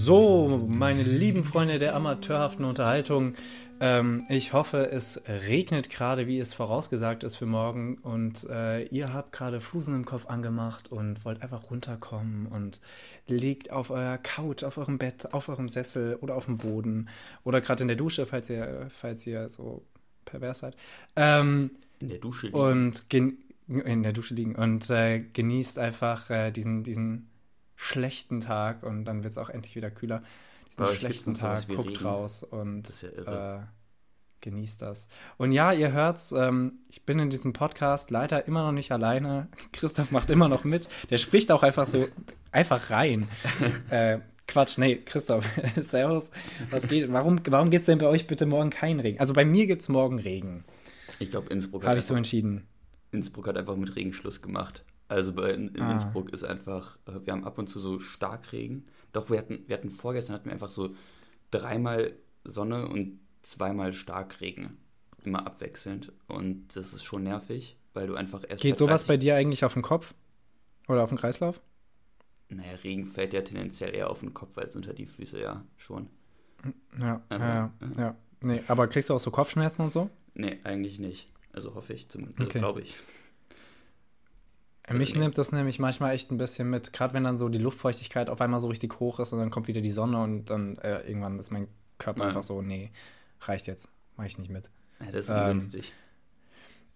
So, meine lieben Freunde der amateurhaften Unterhaltung, ähm, ich hoffe, es regnet gerade, wie es vorausgesagt ist für morgen und äh, ihr habt gerade Flusen im Kopf angemacht und wollt einfach runterkommen und liegt auf eurer Couch, auf eurem Bett, auf eurem Sessel oder auf dem Boden oder gerade in der Dusche, falls ihr, falls ihr so pervers seid. Ähm, in der Dusche liegen. Und in der Dusche liegen und äh, genießt einfach äh, diesen, diesen schlechten Tag und dann wird es auch endlich wieder kühler. Diesen schlechten Tag, guckt Regen. raus und ja äh, genießt das. Und ja, ihr hört's, ähm, ich bin in diesem Podcast leider immer noch nicht alleine. Christoph macht immer noch mit. Der spricht auch einfach so einfach rein. äh, Quatsch, nee, Christoph, Servus, was geht? Warum, warum gibt es denn bei euch bitte morgen keinen Regen? Also bei mir gibt es morgen Regen. Ich glaube, Innsbruck Habe ich so entschieden. Innsbruck hat einfach mit Regen Schluss gemacht. Also bei, in, in ah. Innsbruck ist einfach, äh, wir haben ab und zu so Starkregen. Doch wir hatten, wir hatten vorgestern hatten wir einfach so dreimal Sonne und zweimal Starkregen. Immer abwechselnd. Und das ist schon nervig, weil du einfach erst. Geht sowas bei dir eigentlich auf den Kopf? Oder auf den Kreislauf? Naja, Regen fällt ja tendenziell eher auf den Kopf als unter die Füße, ja, schon. Ja, aber, ja, ja, ja. Nee, aber kriegst du auch so Kopfschmerzen und so? Nee, eigentlich nicht. Also hoffe ich zumindest, also okay. glaube ich. Also Mich nimmt das nämlich manchmal echt ein bisschen mit, gerade wenn dann so die Luftfeuchtigkeit auf einmal so richtig hoch ist und dann kommt wieder die Sonne und dann äh, irgendwann ist mein Körper ja. einfach so, nee, reicht jetzt, mache ich nicht mit. Ja, das ist ungünstig. Ähm,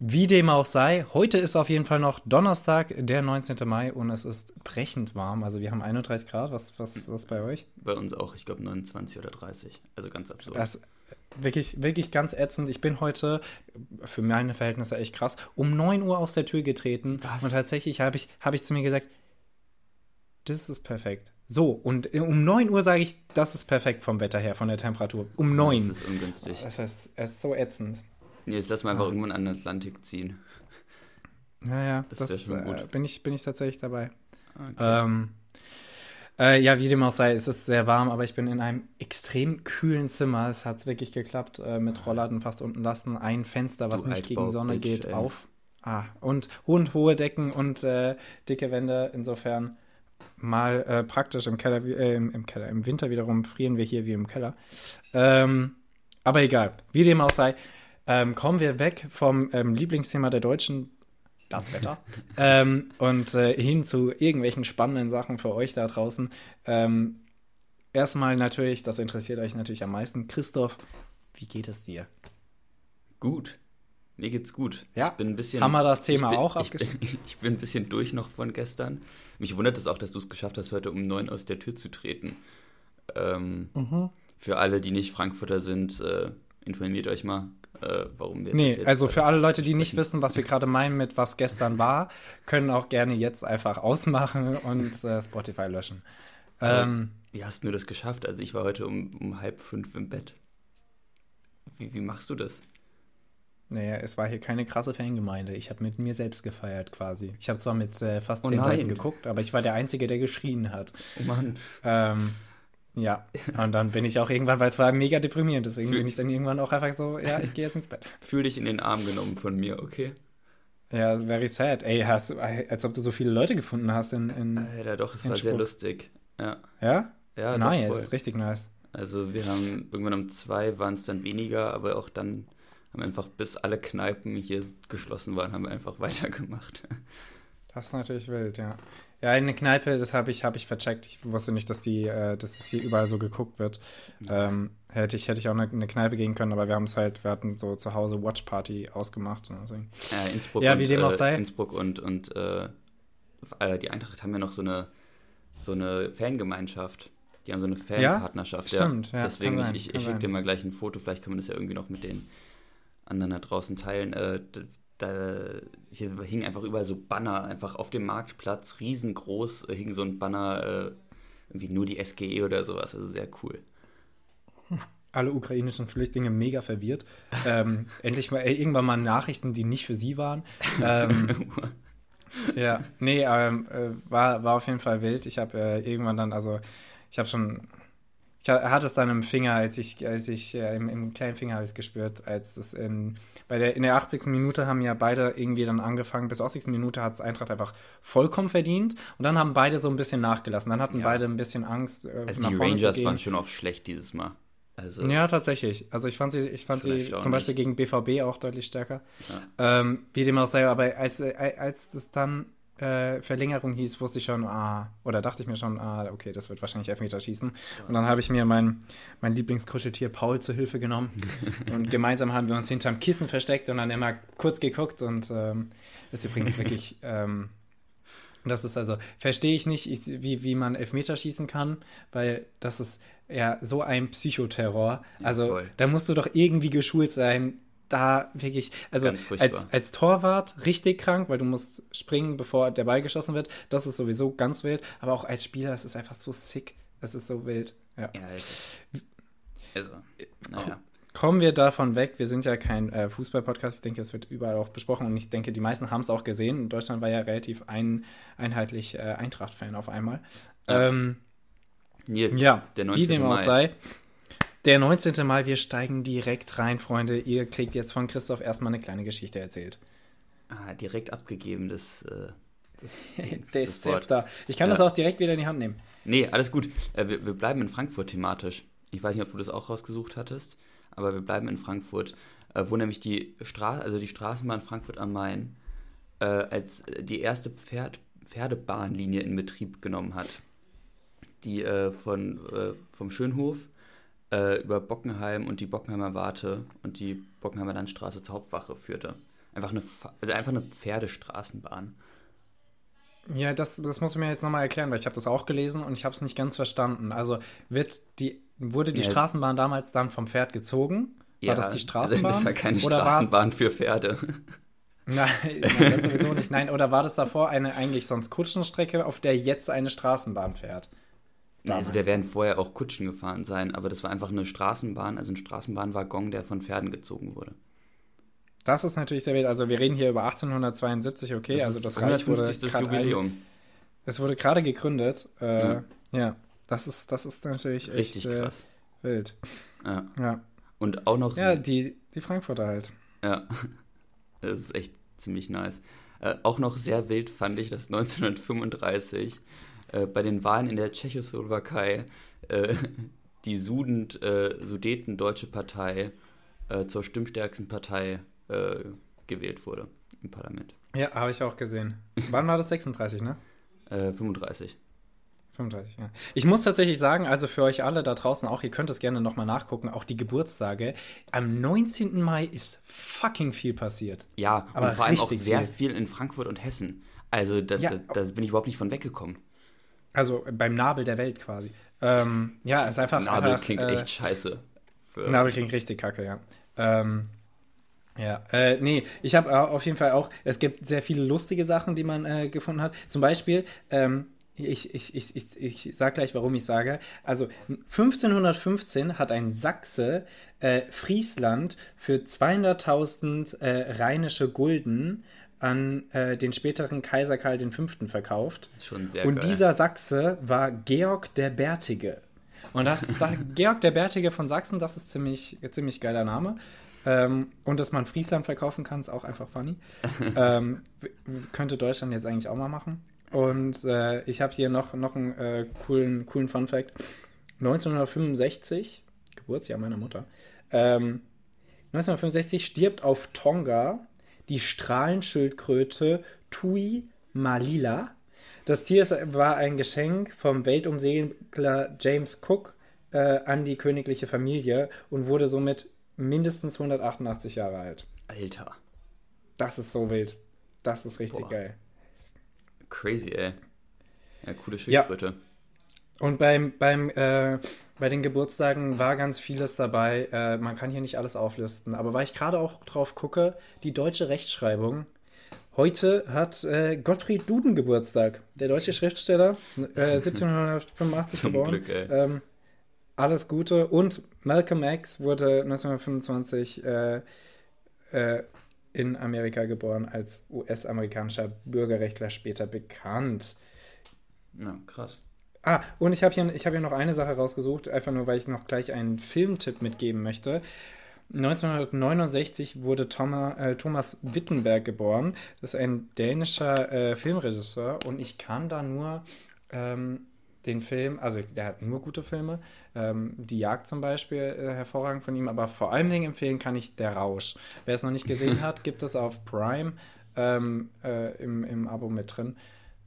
wie dem auch sei, heute ist auf jeden Fall noch Donnerstag, der 19. Mai und es ist brechend warm. Also wir haben 31 Grad. Was, was, was bei euch? Bei uns auch, ich glaube 29 oder 30. Also ganz absurd. Das, wirklich, wirklich ganz ätzend. Ich bin heute, für meine Verhältnisse echt krass, um 9 Uhr aus der Tür getreten. Was? Und tatsächlich habe ich, hab ich zu mir gesagt, das ist perfekt. So, und um 9 Uhr sage ich, das ist perfekt vom Wetter her, von der Temperatur. Um 9. Das ist ungünstig. Das heißt, es ist so ätzend. Nee, jetzt lass mal einfach ja. irgendwann an den Atlantik ziehen. Ja, ja, das, das schon gut. Äh, bin, ich, bin ich tatsächlich dabei. Okay. Ähm, äh, ja, wie dem auch sei, es ist sehr warm, aber ich bin in einem extrem kühlen Zimmer. Es hat wirklich geklappt, äh, mit Rollladen fast unten lassen. Ein Fenster, was du nicht gegen Sonne geht, ey. auf. Ah, und, und hohe Decken und äh, dicke Wände. Insofern mal äh, praktisch im Keller, äh, im, im, Keller. Im Winter wiederum frieren wir hier wie im Keller. Ähm, aber egal, wie dem auch sei, ähm, kommen wir weg vom ähm, Lieblingsthema der Deutschen das Wetter. ähm, und äh, hin zu irgendwelchen spannenden Sachen für euch da draußen. Ähm, erstmal natürlich, das interessiert euch natürlich am meisten. Christoph, wie geht es dir? Gut. Mir geht's gut. Ja, ich bin ein bisschen, haben wir das Thema bin, auch abgeschlossen? Ich, ich bin, ein bisschen durch noch von gestern. Mich wundert es auch, dass du es geschafft hast, heute um neun aus der Tür zu treten. Ähm, mhm. Für alle, die nicht Frankfurter sind, äh, informiert euch mal äh, warum wir Nee, also für alle Leute, die nicht wissen, was wir gerade meinen mit was gestern war, können auch gerne jetzt einfach ausmachen und äh, Spotify löschen. Ähm, wie hast du das geschafft? Also ich war heute um, um halb fünf im Bett. Wie, wie machst du das? Naja, es war hier keine krasse Fangemeinde. Ich habe mit mir selbst gefeiert quasi. Ich habe zwar mit äh, fast oh zehn oh Leuten geguckt, aber ich war der Einzige, der geschrien hat. Oh Mann. Ähm, ja, und dann bin ich auch irgendwann, weil es war mega deprimierend, deswegen Fühl bin ich dann irgendwann auch einfach so, ja, ich gehe jetzt ins Bett. Fühl dich in den Arm genommen von mir, okay? Ja, very sad. Ey, hast, als ob du so viele Leute gefunden hast in. in ja, doch, es war sehr lustig. Ja. Ja? Ja, nice, doch, richtig nice. Also, wir haben irgendwann um zwei waren es dann weniger, aber auch dann haben wir einfach bis alle Kneipen hier geschlossen waren, haben wir einfach weitergemacht. Das ist natürlich wild, ja. Ja, eine Kneipe, das habe ich, hab ich vercheckt. Ich wusste nicht, dass die, äh, dass es hier überall so geguckt wird. Ähm, hätte, ich, hätte ich auch eine, eine Kneipe gehen können, aber wir haben es halt, wir hatten so zu Hause Watch Party ausgemacht. Und Ja, Innsbruck ja, wie und, dem auch äh, sei. Innsbruck und, und äh, äh, die Eintracht haben ja noch so eine, so eine Fangemeinschaft. Die haben so eine Fanpartnerschaft. Ja, stimmt. Ja, Deswegen, ich, ich, ich schicke dir mal gleich ein Foto, vielleicht kann man das ja irgendwie noch mit den anderen da draußen teilen. Äh, da hier hing einfach überall so Banner, einfach auf dem Marktplatz, riesengroß, äh, hing so ein Banner, äh, irgendwie nur die SGE oder sowas, also sehr cool. Alle ukrainischen Flüchtlinge mega verwirrt. ähm, endlich mal äh, irgendwann mal Nachrichten, die nicht für sie waren. Ähm, ja, nee, ähm, äh, war, war auf jeden Fall wild. Ich habe äh, irgendwann dann, also ich habe schon Ich hatte es dann im Finger, als ich, als ich äh, im, im, kleinen Finger habe ich es gespürt, als es in, bei der, in der 80. Minute haben ja beide irgendwie dann angefangen, bis 80. Minute hat es Eintracht einfach vollkommen verdient und dann haben beide so ein bisschen nachgelassen. Dann hatten ja. beide ein bisschen Angst. Äh, also die Rangers waren schon auch schlecht dieses Mal. Also, ja, tatsächlich. Also ich fand sie, ich fand sie zum Beispiel gegen BVB auch deutlich stärker. Ja. Ähm, wie dem auch sei, aber als, äh, als es dann äh, Verlängerung hieß, wusste ich schon, ah, oder dachte ich mir schon, ah, okay, das wird wahrscheinlich Elfmeter schießen. Und dann habe ich mir mein, mein Lieblingskuscheltier Paul zur Hilfe genommen und gemeinsam haben wir uns hinterm Kissen versteckt und dann immer kurz geguckt und ähm, ist übrigens wirklich, ähm, das ist also, verstehe ich nicht, ich, wie, wie man Elfmeter schießen kann, weil das ist ja so ein Psychoterror. Also ja, da musst du doch irgendwie geschult sein, da wirklich, also als, als Torwart richtig krank, weil du musst springen, bevor der Ball geschossen wird. Das ist sowieso ganz wild. Aber auch als Spieler, es ist einfach so sick. Es ist so wild. Ja, ja es ist. Also, naja. Kommen wir davon weg. Wir sind ja kein äh, Fußball-Podcast. Ich denke, es wird überall auch besprochen. Und ich denke, die meisten haben es auch gesehen. Und Deutschland war ja relativ ein, einheitlich äh, Eintracht-Fan auf einmal. Ja. Ähm, Jetzt, ja, der 19. Wie dem auch sei. Der 19. Mai, wir steigen direkt rein, Freunde. Ihr kriegt jetzt von Christoph erstmal eine kleine Geschichte erzählt. Ah, direkt abgegeben, das, äh, das, das Zepter. Ich kann ja. das auch direkt wieder in die Hand nehmen. Nee, alles gut. Äh, wir, wir, bleiben in Frankfurt thematisch. Ich weiß nicht, ob du das auch rausgesucht hattest, aber wir bleiben in Frankfurt, äh, wo nämlich die, Stra also die Straßenbahn Frankfurt am Main äh, als die erste Pferd Pferdebahnlinie in Betrieb genommen hat. Die äh, von, äh, vom Schönhof äh, über Bockenheim und die Bockenheimer Warte und die Bockenheimer Landstraße zur Hauptwache führte. Einfach eine, also einfach eine Pferdestraßenbahn. Ja, das, das musst du mir jetzt nochmal erklären, weil ich habe das auch gelesen und ich habe es nicht ganz verstanden. Also wird die, wurde die ja. Straßenbahn damals dann vom Pferd gezogen? War ja, das die Straßenbahn? Also das war keine Straßenbahn für Pferde. Nein, nein, das sowieso nicht. Nein, oder war das davor eine eigentlich sonst Kutschenstrecke, auf der jetzt eine Straßenbahn fährt? Damals. Also da werden vorher auch Kutschen gefahren sein, aber das war einfach eine Straßenbahn, also ein Straßenbahnwaggon, der von Pferden gezogen wurde. Das ist natürlich sehr wild. Also wir reden hier über 1872, okay, das also das Reich wurde Jubiläum. Ein, es wurde gerade gegründet. Äh, ja. ja. das ist das ist natürlich richtig echt, äh, krass. Äh, wild. Ja. ja. Und auch noch Ja, die die Frankfurter halt. Ja. Das ist echt ziemlich nice. Äh, auch noch sehr wild fand ich, dass 1935 äh, bei den Wahlen in der Tschechoslowakei äh, die Sudend, äh, Sudeten-Deutsche Partei äh, zur stimmstärksten Partei äh, gewählt wurde im Parlament. Ja, habe ich auch gesehen. Wann war das? 36, ne? 35. 35, ja. Ich muss tatsächlich sagen, also für euch alle da draußen auch, ihr könnt es gerne nochmal nachgucken, auch die Geburtstage. Am 19. Mai ist fucking viel passiert. Ja, aber und vor allem auch sehr viel. viel in Frankfurt und Hessen. Also da, ja, da, da bin ich überhaupt nicht von weggekommen. Also beim Nabel der Welt quasi. Ähm, ja, ist einfach. Nabel einfach, klingt äh, echt scheiße. Nabel klingt richtig kacke, ja. Ähm, ja, äh, nee, ich habe auf jeden Fall auch, es gibt sehr viele lustige Sachen, die man äh, gefunden hat. Zum Beispiel, ähm, ich, ich, ich, ich, ich sage gleich, warum ich sage. Also 1515 hat ein Sachse äh, Friesland für 200.000 äh, rheinische Gulden an äh, den späteren Kaiser Karl V. verkauft. Schon sehr Und geil. dieser Sachse war Georg der Bärtige. Und das, da, Georg der Bärtige von Sachsen, das ist ziemlich, ziemlich geiler Name. Ähm, und dass man Friesland verkaufen kann, ist auch einfach funny. ähm, könnte Deutschland jetzt eigentlich auch mal machen. Und äh, ich habe hier noch, noch einen äh, coolen, coolen Fun Fact. 1965, Geburtsjahr meiner Mutter, ähm, 1965 stirbt auf Tonga die Strahlenschildkröte Tui Malila. Das Tier war ein Geschenk vom Weltumsegler James Cook äh, an die königliche Familie und wurde somit mindestens 188 Jahre alt. Alter. Das ist so wild. Das ist richtig Boah. geil. Crazy, ey. Ja, coole Schildkröte. Ja. Und beim, beim, äh, bei den Geburtstagen war ganz vieles dabei. Äh, man kann hier nicht alles auflisten. Aber weil ich gerade auch drauf gucke, die deutsche Rechtschreibung. Heute hat äh, Gottfried Duden Geburtstag. Der deutsche Schriftsteller, 1785 äh, Zum geboren. Glück, ey. Ähm, alles Gute. Und Malcolm X wurde 1925 äh, äh, in Amerika geboren, als US-amerikanischer Bürgerrechtler später bekannt. Ja, krass. Ah, und ich habe hier, hab hier noch eine Sache rausgesucht, einfach nur, weil ich noch gleich einen Filmtipp mitgeben möchte. 1969 wurde Thomas, äh, Thomas Wittenberg geboren. Das ist ein dänischer äh, Filmregisseur und ich kann da nur ähm, den Film, also der hat nur gute Filme, ähm, Die Jagd zum Beispiel, äh, hervorragend von ihm, aber vor allem Dingen empfehlen kann ich Der Rausch. Wer es noch nicht gesehen hat, gibt es auf Prime ähm, äh, im, im Abo mit drin.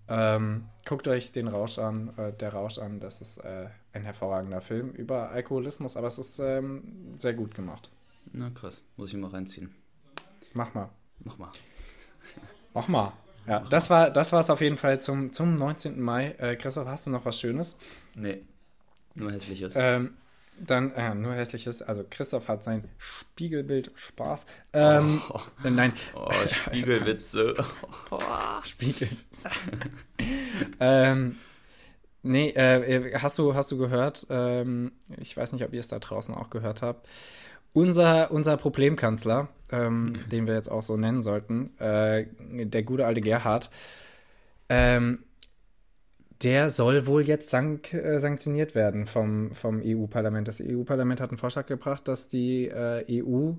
Ähm, guckt euch den Rausch an, äh, der Rausch an. Das ist äh, ein hervorragender Film über Alkoholismus, aber es ist ähm, sehr gut gemacht. Na krass, muss ich mal reinziehen. Mach mal. Mach mal. Mach mal. Ja, Mach das war das war's auf jeden Fall zum, zum 19. Mai. Äh, Christoph, hast du noch was Schönes? Nee, nur hässliches. Ähm, dann, äh, nur hässliches. Also Christoph hat sein Spiegelbild Spaß. Ähm, oh, äh, nein. Oh, Spiegelwitze. Spiegelwitze. ähm, nee, äh, hast, du, hast du gehört, ähm, ich weiß nicht, ob ihr es da draußen auch gehört habt, unser, unser Problemkanzler, ähm, den wir jetzt auch so nennen sollten, äh, der gute alte Gerhard, ähm, der soll wohl jetzt sank, äh, sanktioniert werden vom, vom EU-Parlament. Das EU-Parlament hat einen Vorschlag gebracht, dass die äh, EU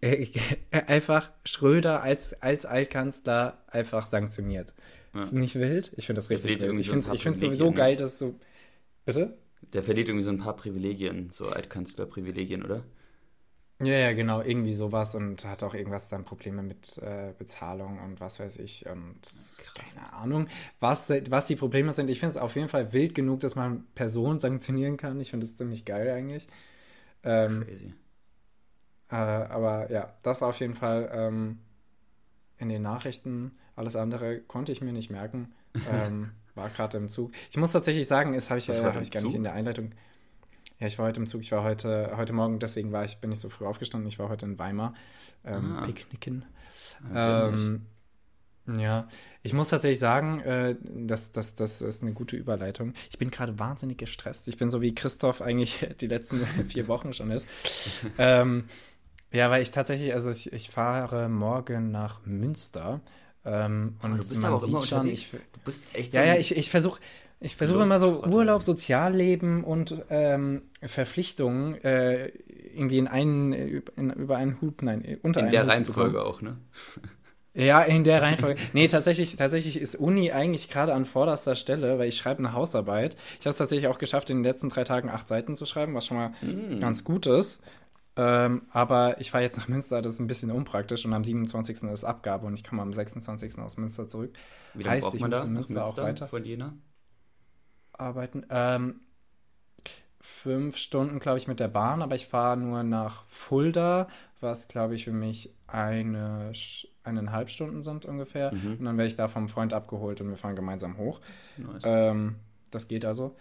äh, einfach Schröder als, als Altkanzler einfach sanktioniert. Ja. Ist nicht wild? Ich finde das richtig wild. Ich finde es sowieso ne? geil, dass so. Bitte? Der verliert irgendwie so ein paar Privilegien, so Altkanzlerprivilegien, oder? Ja, ja, genau, irgendwie sowas und hat auch irgendwas dann Probleme mit äh, Bezahlung und was weiß ich und keine Ahnung, was, was die Probleme sind. Ich finde es auf jeden Fall wild genug, dass man Personen sanktionieren kann. Ich finde es ziemlich geil eigentlich. Ähm, Crazy. Äh, aber ja, das auf jeden Fall ähm, in den Nachrichten. Alles andere konnte ich mir nicht merken. Ähm, war gerade im Zug. Ich muss tatsächlich sagen, das habe ich, äh, hab ich gar nicht in der Einleitung. Ja, ich war heute im Zug. Ich war heute, heute Morgen, deswegen war ich, bin ich so früh aufgestanden. Ich war heute in Weimar ähm, ah. picknicken. Ähm, ja, ich muss tatsächlich sagen, äh, das, das, das ist eine gute Überleitung. Ich bin gerade wahnsinnig gestresst. Ich bin so wie Christoph eigentlich die letzten vier Wochen schon ist. ähm, ja, weil ich tatsächlich, also ich, ich fahre morgen nach Münster. Ähm, und du bist aber auch immer schon, ich, du bist echt Ja, ja, ich, ich versuche ich versuche immer so Urlaub, Sozialleben und ähm, Verpflichtungen äh, irgendwie in einen, in, über einen Hut, nein, unter in einen der Hut Reihenfolge auch, ne? Ja, in der Reihenfolge. nee, tatsächlich, tatsächlich ist Uni eigentlich gerade an vorderster Stelle, weil ich schreibe eine Hausarbeit. Ich habe es tatsächlich auch geschafft, in den letzten drei Tagen acht Seiten zu schreiben, was schon mal mm. ganz gut ist. Ähm, aber ich fahre jetzt nach Münster, das ist ein bisschen unpraktisch und am 27. ist Abgabe und ich komme am 26. aus Münster zurück. Wie lange heißt, braucht man da in Münster, Münster auch weiter. von Jena? Arbeiten. Ähm, fünf Stunden, glaube ich, mit der Bahn, aber ich fahre nur nach Fulda, was, glaube ich, für mich eine, eineinhalb Stunden sind ungefähr. Mhm. Und dann werde ich da vom Freund abgeholt und wir fahren gemeinsam hoch. Nice. Ähm, das geht also.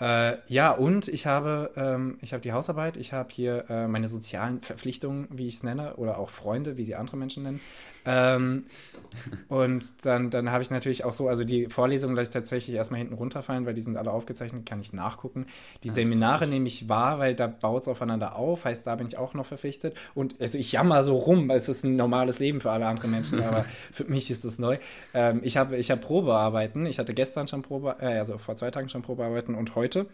Äh, ja, und ich habe, ähm, ich habe die Hausarbeit, ich habe hier äh, meine sozialen Verpflichtungen, wie ich es nenne, oder auch Freunde, wie sie andere Menschen nennen. Ähm, und dann, dann habe ich natürlich auch so, also die Vorlesungen lasse ich tatsächlich erstmal hinten runterfallen, weil die sind alle aufgezeichnet, kann ich nachgucken. Die das Seminare nehme ich wahr, weil da baut es aufeinander auf, heißt, da bin ich auch noch verpflichtet. Und also ich jammer so rum, weil es ist ein normales Leben für alle anderen Menschen, aber für mich ist das neu. Ähm, ich habe ich hab Probearbeiten, ich hatte gestern schon Probe, äh, also vor zwei Tagen schon Probearbeiten und heute.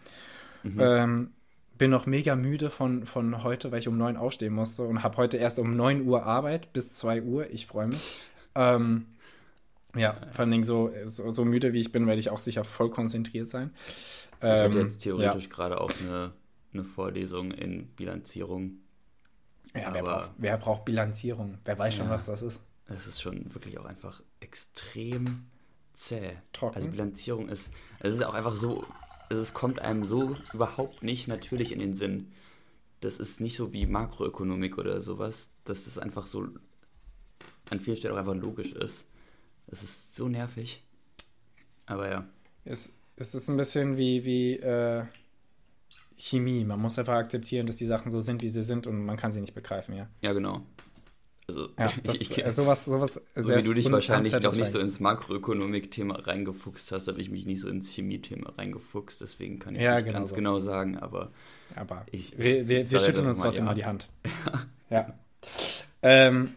Mhm. Ähm, bin noch mega müde von, von heute, weil ich um 9 aufstehen musste und habe heute erst um 9 Uhr Arbeit bis 2 Uhr. Ich freue mich. ähm, ja, vor allem so, so, so, müde wie ich bin, werde ich auch sicher voll konzentriert sein. Ähm, ich hatte jetzt theoretisch ja. gerade auch eine, eine Vorlesung in Bilanzierung. Ja, wer braucht, wer braucht, Bilanzierung? Wer weiß ja, schon, was das ist? Es ist schon wirklich auch einfach extrem zäh. Trocken. Also Bilanzierung ist, es ist auch einfach so also es kommt einem so überhaupt nicht natürlich in den Sinn. Das ist nicht so wie Makroökonomik oder sowas, dass es einfach so an vielen Stellen auch einfach logisch ist. Es ist so nervig. Aber ja. Es, es ist ein bisschen wie, wie äh, Chemie. Man muss einfach akzeptieren, dass die Sachen so sind, wie sie sind und man kann sie nicht begreifen, ja. Ja, genau. Also, ja, das, ich, ich, sowas, sowas so wie du dich wahrscheinlich doch nicht so ins Makroökonomik-Thema reingefuchst hast, habe ich mich nicht so ins Chemie-Thema reingefuchst. Deswegen kann ich ja, nicht genau ganz so. genau sagen, aber. Aber ich, wir, wir, wir schütteln uns trotzdem mal die Hand. ja. Ähm,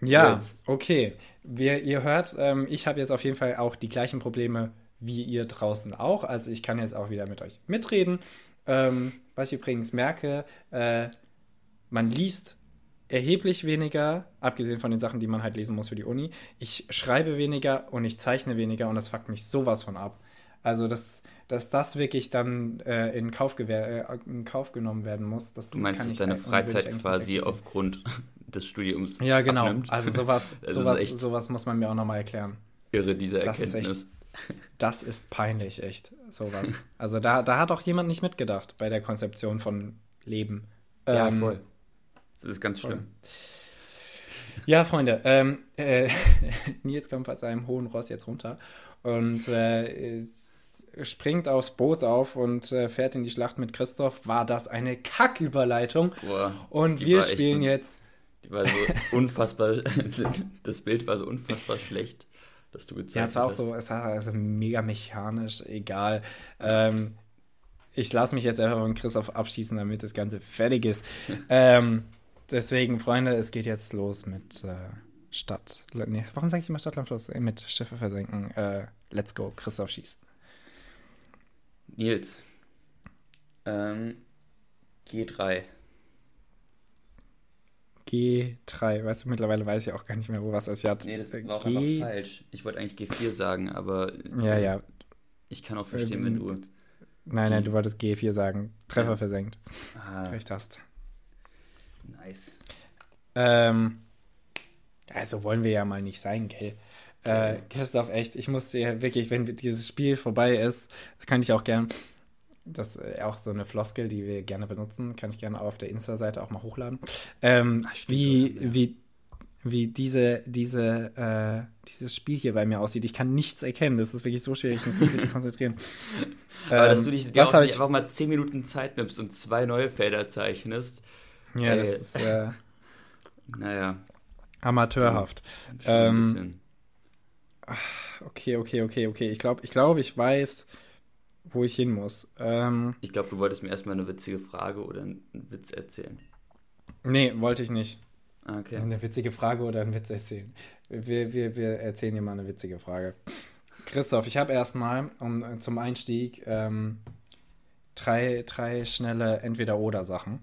ja, okay. Wir, ihr hört, ähm, ich habe jetzt auf jeden Fall auch die gleichen Probleme wie ihr draußen auch. Also ich kann jetzt auch wieder mit euch mitreden. Ähm, was ich übrigens merke, äh, man liest erheblich weniger, abgesehen von den Sachen, die man halt lesen muss für die Uni. Ich schreibe weniger und ich zeichne weniger und das fuckt mich sowas von ab. Also, dass, dass das wirklich dann äh, in, Kauf äh, in Kauf genommen werden muss. Das du meinst, dass deine Freizeit quasi aufgrund des Studiums Ja, genau. Abnimmt. Also sowas, sowas, sowas muss man mir auch nochmal erklären. Irre, diese Erkenntnis. Das ist, echt, das ist peinlich, echt, sowas. Also da, da hat auch jemand nicht mitgedacht bei der Konzeption von Leben. Ja, ähm, voll. Das ist ganz schlimm. Ja, Freunde, ähm, äh, Nils kommt bei seinem hohen Ross jetzt runter und äh, springt aufs Boot auf und äh, fährt in die Schlacht mit Christoph. War das eine Kacküberleitung? Boah, und wir spielen jetzt. Die war so unfassbar. das Bild war so unfassbar schlecht, dass du gezeigt hast. Ja, es war auch so, es war also mega mechanisch, egal. Ähm, ich lasse mich jetzt einfach von Christoph abschießen, damit das Ganze fertig ist. ähm, deswegen, Freunde, es geht jetzt los mit äh, Stadt. Nee, warum sage ich immer Stadtlandfluss? Äh, mit Schiffe versenken. Äh, let's go, Christoph schießt. Nils. Ähm, G3. G3, weißt du, mittlerweile weiß ich auch gar nicht mehr, wo was ist. Ja, nee, das war auch G... einfach falsch. Ich wollte eigentlich G4 sagen, aber. Ja, ja. Ich kann auch verstehen, wenn du. Nein, nein, du wolltest G4 sagen. Treffer ja. versenkt. Ah. Recht hast. Nice. Ähm, also wollen wir ja mal nicht sein, gell? Äh, Christoph, echt, ich muss dir wirklich, wenn dieses Spiel vorbei ist, das kann ich auch gern, das ist auch so eine Floskel, die wir gerne benutzen, kann ich gerne auf der Insta-Seite auch mal hochladen. Ähm, Ach, wie, wie, wie diese, diese, äh, dieses Spiel hier bei mir aussieht. Ich kann nichts erkennen. Das ist wirklich so schwierig, ich muss mich wirklich konzentrieren. Aber ähm, dass du dich was auch ich... einfach mal 10 Minuten Zeit nimmst und zwei neue Felder zeichnest. Ja, ey, das ist. Äh, naja. Amateurhaft. Ja, ähm, okay, okay, okay, okay. Ich glaube, ich, glaub, ich weiß, wo ich hin muss. Ähm, ich glaube, du wolltest mir erstmal eine witzige Frage oder einen Witz erzählen. Nee, wollte ich nicht. Ah, okay. Eine witzige Frage oder einen Witz erzählen. Wir, wir, wir erzählen dir mal eine witzige Frage. Christoph, ich habe erstmal um, äh, zum Einstieg ähm, drei, drei schnelle Entweder-Oder-Sachen.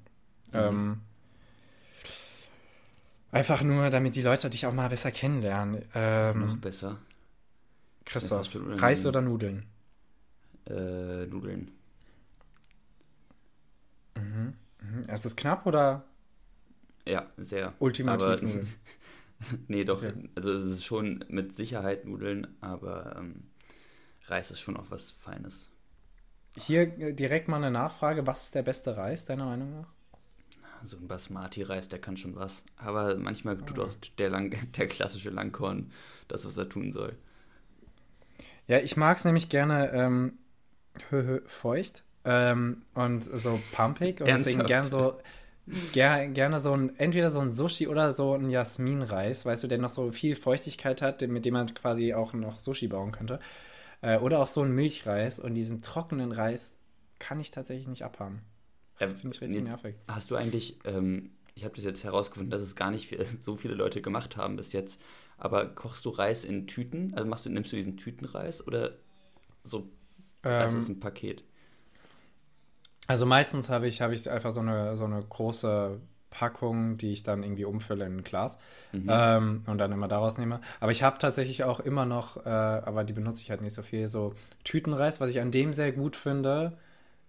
Mhm. Ähm, einfach nur, damit die Leute dich auch mal besser kennenlernen. Ähm, Noch besser. Christoph, Reis oder Nudeln? Äh, Nudeln. Mhm. mhm. Ist es knapp oder? Ja, sehr. Ultimativ aber, Nudeln. nee, doch. Okay. Also es ist schon mit Sicherheit Nudeln, aber ähm, Reis ist schon auch was Feines. Hier äh, direkt mal eine Nachfrage. Was ist der beste Reis, deiner Meinung nach? So ein Basmati-Reis, der kann schon was. Aber manchmal tut auch der, Lang der klassische Langkorn das, was er tun soll. Ja, ich mag es nämlich gerne ähm, feucht ähm, und so pumpig und deswegen gern so ger gerne so ein entweder so ein Sushi oder so ein Jasminreis, weißt du, der noch so viel Feuchtigkeit hat, mit dem man quasi auch noch Sushi bauen könnte. Äh, oder auch so ein Milchreis und diesen trockenen Reis kann ich tatsächlich nicht abhaben. Also finde ich richtig jetzt nervig. Hast du eigentlich, ähm, ich habe das jetzt herausgefunden, dass es gar nicht viel, so viele Leute gemacht haben bis jetzt. Aber kochst du Reis in Tüten? Also machst du, nimmst du diesen Tütenreis oder so Reis ähm, ist ein Paket? Also meistens habe ich, hab ich einfach so eine, so eine große Packung, die ich dann irgendwie umfülle in ein Glas mhm. ähm, und dann immer daraus nehme. Aber ich habe tatsächlich auch immer noch, äh, aber die benutze ich halt nicht so viel, so Tütenreis. Was ich an dem sehr gut finde,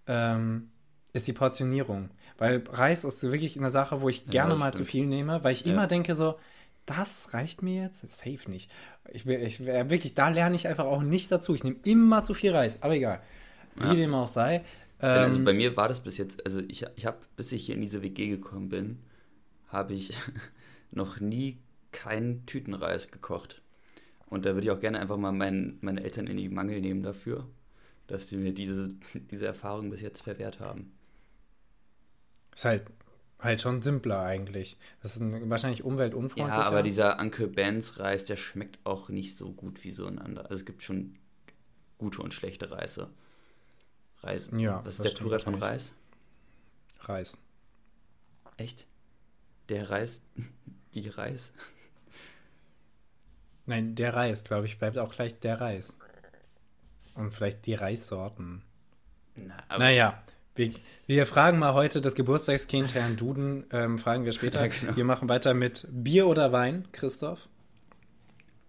ähm, ist die Portionierung. Weil Reis ist wirklich eine Sache, wo ich gerne ja, mal zu viel nehme, weil ich ja. immer denke so, das reicht mir jetzt? Safe nicht. Ich, ich wirklich, da lerne ich einfach auch nicht dazu. Ich nehme immer zu viel Reis, aber egal. Wie ja. dem auch sei. Ähm, also bei mir war das bis jetzt, also ich, ich habe, bis ich hier in diese WG gekommen bin, habe ich noch nie keinen Tütenreis gekocht. Und da würde ich auch gerne einfach mal mein, meine Eltern in die Mangel nehmen dafür, dass sie mir diese, diese Erfahrung bis jetzt verwehrt haben. Ist halt Halt schon simpler eigentlich. Das ist ein, wahrscheinlich umweltunfreundlicher. Ja, aber dieser Uncle Ben's Reis, der schmeckt auch nicht so gut wie so ein anderer. Also es gibt schon gute und schlechte Reise. Reis. Ja, Was ist der Plural von Reis? Reis. Echt? Der Reis? Die Reis? Nein, der Reis, glaube ich, bleibt auch gleich der Reis. und vielleicht die Reissorten. Na, naja, wir, wir, fragen mal heute das Geburtstagskind Herrn Duden, ähm, fragen wir später. Ja, genau. Wir machen weiter mit Bier oder Wein, Christoph?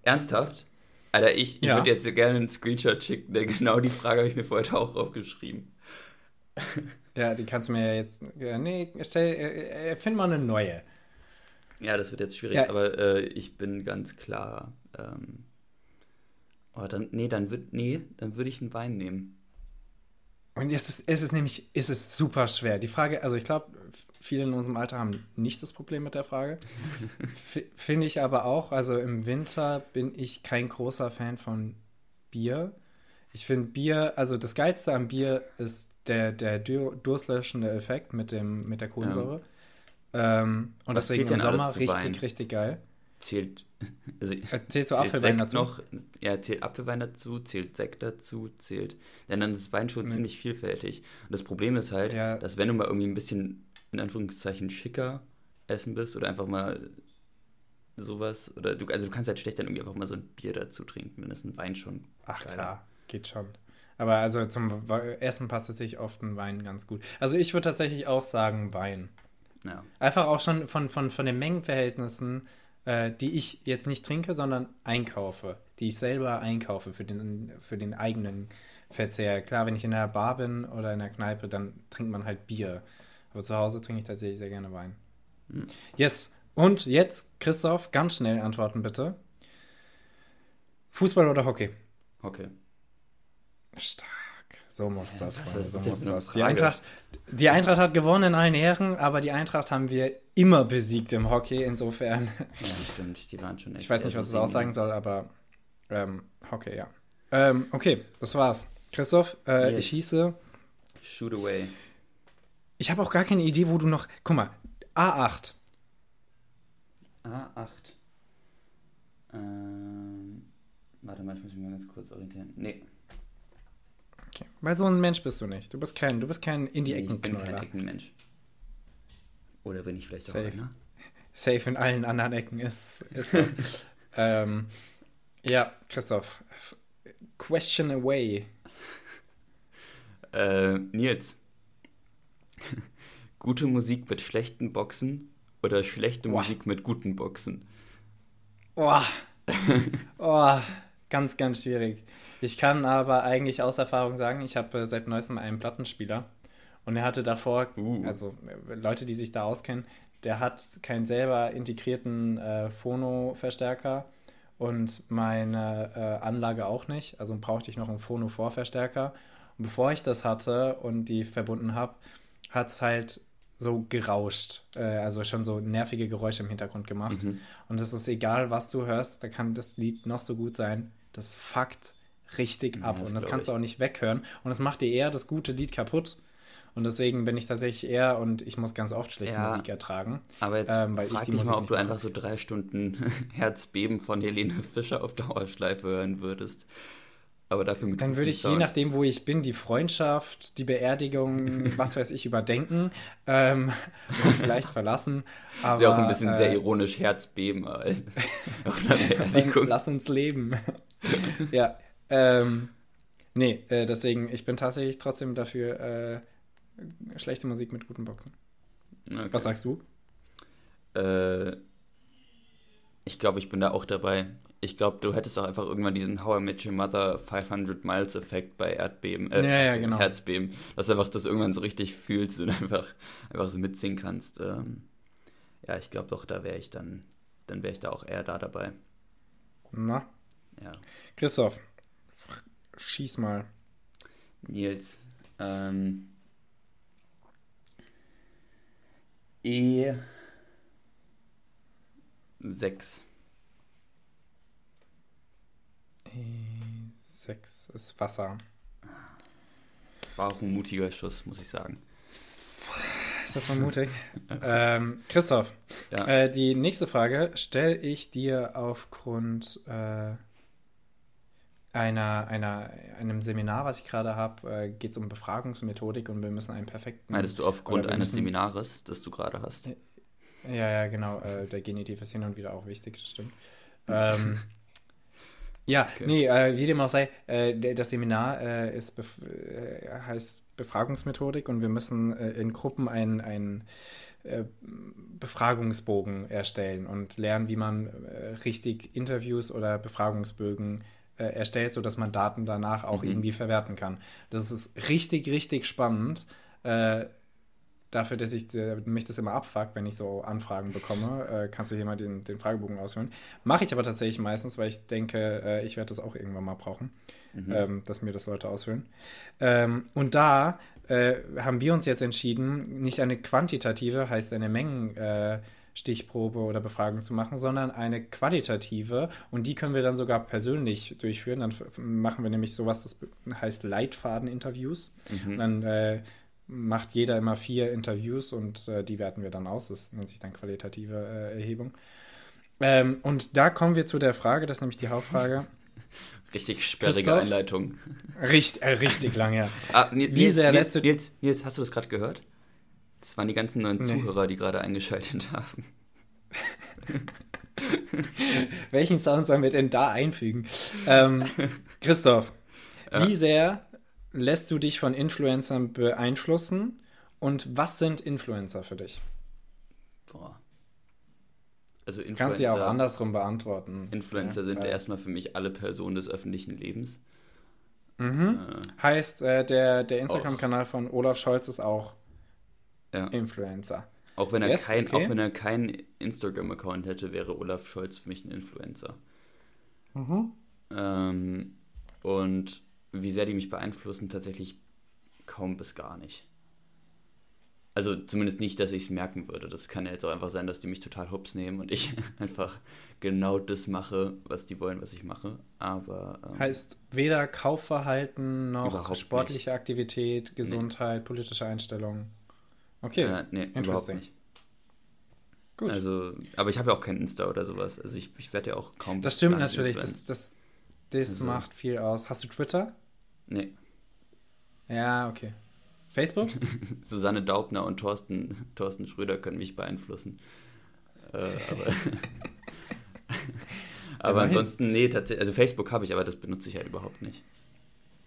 Ernsthaft? Alter, ich, ich ja. würde jetzt gerne einen Screenshot schicken, denn genau die Frage habe ich mir vorher auch aufgeschrieben. Ja, die kannst du mir ja jetzt. Nee, stell, äh, äh, find mal eine neue. Ja, das wird jetzt schwierig, ja. aber äh, ich bin ganz klar. Ähm, oh, dann, nee, dann würd, nee, dann würde ich einen Wein nehmen. Und es ist, es ist nämlich, es ist super schwer. Die Frage, also ich glaube, viele in unserem Alter haben nicht das Problem mit der Frage. Finde ich aber auch, also im Winter bin ich kein großer Fan von Bier. Ich finde Bier, also das Geilste am Bier ist der, der durstlöschende Effekt mit, dem, mit der Kohlensäure. Ja. Ähm, und Was deswegen im Sommer richtig, Wein? richtig geil. Zählt, also äh, zählt so Apfelwein dazu? Noch, ja, zählt Apfelwein dazu, zählt Sekt dazu, zählt. Denn dann ist Wein schon mhm. ziemlich vielfältig. Und das Problem ist halt, ja. dass wenn du mal irgendwie ein bisschen, in Anführungszeichen, schicker essen bist oder einfach mal sowas, oder du, also du kannst halt schlecht dann irgendwie einfach mal so ein Bier dazu trinken, dann ist ein Wein schon. Ach geiler. klar, geht schon. Aber also zum Essen passt es sich oft ein Wein ganz gut. Also ich würde tatsächlich auch sagen Wein. Ja. Einfach auch schon von, von, von den Mengenverhältnissen, äh, die ich jetzt nicht trinke, sondern einkaufe. Die ich selber einkaufe für den, für den eigenen Verzehr. Klar, wenn ich in der Bar bin oder in der Kneipe, dann trinkt man halt Bier. Aber zu Hause trinke ich tatsächlich sehr gerne Wein. Hm. Yes. Und jetzt, Christoph, ganz schnell antworten bitte. Fußball oder Hockey? Hockey. Stark. So muss das, Freunde, so muss das. Die Eintracht, die Eintracht hat gewonnen in allen Ehren, aber die Eintracht haben wir immer besiegt im Hockey, insofern. Ja, stimmt, die waren schon echt. Ich weiß nicht, was es aussagen soll, aber ähm, Hockey, ja. Ähm, okay, das war's. Christoph, äh, yes. ich schieße. Shoot away. Ich habe auch gar keine Idee, wo du noch. Guck mal, A8. A8. Ähm, warte mal, ich muss mich mal ganz kurz orientieren. Nee. Okay. Weil so ein Mensch bist du nicht. Du bist kein, du bist kein in die Ecken Ich bin kein Eckenmensch. Oder bin ich vielleicht Safe. auch einer? Safe in allen anderen Ecken ist, ist was. ähm, ja, Christoph. Question away. Äh, Nils. Gute Musik mit schlechten Boxen oder schlechte Boah. Musik mit guten Boxen? Boah. oh, ganz, ganz schwierig. Ich kann aber eigentlich aus Erfahrung sagen, ich habe äh, seit neuestem einen Plattenspieler und er hatte davor, uh. also äh, Leute, die sich da auskennen, der hat keinen selber integrierten äh, Phono-Verstärker und meine äh, Anlage auch nicht. Also brauchte ich noch einen Phono-Vorverstärker. Und bevor ich das hatte und die verbunden habe, hat es halt so gerauscht, äh, also schon so nervige Geräusche im Hintergrund gemacht. Mhm. Und es ist egal, was du hörst, da kann das Lied noch so gut sein. Das fuckt richtig ab. Ja, und das kannst ich. du auch nicht weghören. Und das macht dir eher das gute Lied kaputt. Und deswegen bin ich tatsächlich eher und ich muss ganz oft schlechte ja, Musik ertragen. Aber jetzt ähm, weil frag ich dich Musik mal, ob du einfach so drei Stunden Herzbeben von Helene Fischer auf Dauerschleife hören würdest. Aber dafür mit Dann würde ich, je nachdem, wo ich bin, die Freundschaft, die Beerdigung, was weiß ich, überdenken ähm, und vielleicht verlassen. Aber, ist ja auch ein bisschen äh, sehr ironisch Herzbeben auf einer Beerdigung. Lass uns leben. ja, ähm, nee, äh, deswegen, ich bin tatsächlich trotzdem dafür äh, schlechte Musik mit guten Boxen. Okay. Was sagst du? Äh, ich glaube, ich bin da auch dabei. Ich glaube, du hättest auch einfach irgendwann diesen How I Met Your Mother 500 Miles Effekt bei Erdbeben, äh, ja, ja, genau. Herzbeben, dass du einfach das irgendwann so richtig fühlst und einfach, einfach so mitsingen kannst. Ähm, ja, ich glaube doch, da wäre ich dann, dann wäre ich da auch eher da dabei. Na? Ja. Christoph, Schieß mal. Nils. Ähm, E6. E6 ist Wasser. War auch ein mutiger Schuss, muss ich sagen. Das war mutig. ähm, Christoph, ja. äh, die nächste Frage stelle ich dir aufgrund äh, einer, einer, einem Seminar, was ich gerade habe, äh, geht es um Befragungsmethodik und wir müssen einen perfekten. Meintest du aufgrund eines müssen, Seminares, das du gerade hast? Ja, ja, genau. Äh, der Genitiv ist hin und wieder auch wichtig, das stimmt. Ähm, Ja, okay. nee, äh, wie dem auch sei, äh, das Seminar äh, ist bef heißt Befragungsmethodik und wir müssen in Gruppen ein, ein äh, Befragungsbogen erstellen und lernen, wie man richtig Interviews oder Befragungsbögen erstellt, sodass man Daten danach auch mhm. irgendwie verwerten kann. Das ist richtig, richtig spannend dafür, dass ich äh, mich das immer abfuckt, wenn ich so Anfragen bekomme, äh, kannst du hier mal den, den Fragebogen ausfüllen. Mache ich aber tatsächlich meistens, weil ich denke, äh, ich werde das auch irgendwann mal brauchen, mhm. ähm, dass mir das Leute ausfüllen. Ähm, und da äh, haben wir uns jetzt entschieden, nicht eine quantitative, heißt eine Mengen. Stichprobe oder Befragung zu machen, sondern eine qualitative und die können wir dann sogar persönlich durchführen. Dann machen wir nämlich sowas, das heißt Leitfaden-Interviews. Mhm. Dann äh, macht jeder immer vier Interviews und äh, die werten wir dann aus. Das nennt sich dann qualitative äh, Erhebung. Ähm, und da kommen wir zu der Frage, das ist nämlich die Hauptfrage. Richtig sperrige Christoph? Einleitung. Richtig, äh, richtig lang, ja. ah, Nils, Wie sehr Nils, lässt du Nils, Nils, hast du das gerade gehört? Das waren die ganzen neuen nee. Zuhörer, die gerade eingeschaltet haben. Welchen Sound sollen wir denn da einfügen? Ähm, Christoph, ja. wie sehr lässt du dich von Influencern beeinflussen? Und was sind Influencer für dich? Boah. Also Influencer, Kannst du ja auch andersrum beantworten. Influencer ja, sind ja erstmal für mich alle Personen des öffentlichen Lebens. Mhm. Äh, heißt, äh, der, der Instagram-Kanal von Olaf Scholz ist auch ja. Influencer. Auch wenn er yes, kein, okay. auch wenn er keinen Instagram-Account hätte, wäre Olaf Scholz für mich ein Influencer. Mhm. Ähm, und wie sehr die mich beeinflussen, tatsächlich kaum bis gar nicht. Also zumindest nicht, dass ich es merken würde. Das kann ja jetzt auch einfach sein, dass die mich total hops nehmen und ich einfach genau das mache, was die wollen, was ich mache. Aber ähm, heißt weder Kaufverhalten noch sportliche nicht. Aktivität, Gesundheit, nee. politische Einstellung. Okay, äh, nee, überhaupt nicht. Gut. Also, aber ich habe ja auch kein Insta oder sowas. Also ich, ich werde ja auch kaum. Das stimmt natürlich. Das, das, das also. macht viel aus. Hast du Twitter? Nee. Ja, okay. Facebook? Susanne Daubner und Thorsten, Thorsten Schröder können mich beeinflussen. Äh, aber aber ansonsten, nee, tatsächlich, also Facebook habe ich, aber das benutze ich ja überhaupt nicht.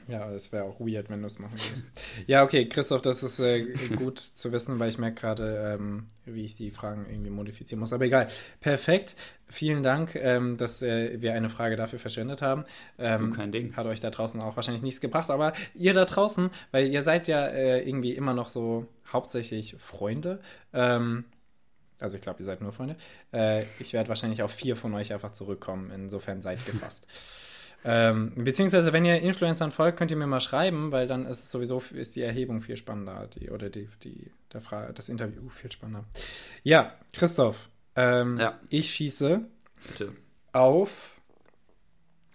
Ja, das wäre auch weird, wenn du es machen würdest. ja, okay, Christoph, das ist äh, gut zu wissen, weil ich merke gerade, ähm, wie ich die Fragen irgendwie modifizieren muss. Aber egal. Perfekt. Vielen Dank, ähm, dass äh, wir eine Frage dafür verschwendet haben. Ähm, kein Ding. Hat euch da draußen auch wahrscheinlich nichts gebracht, aber ihr da draußen, weil ihr seid ja äh, irgendwie immer noch so hauptsächlich Freunde. Ähm, also ich glaube, ihr seid nur Freunde. Äh, ich werde wahrscheinlich auf vier von euch einfach zurückkommen. Insofern seid gefasst. Ähm, beziehungsweise, wenn ihr Influencern folgt, könnt ihr mir mal schreiben, weil dann ist sowieso ist die Erhebung viel spannender, die, oder die, die, der Frage, das Interview viel spannender. Ja, Christoph, ähm, ja. ich schieße Bitte. auf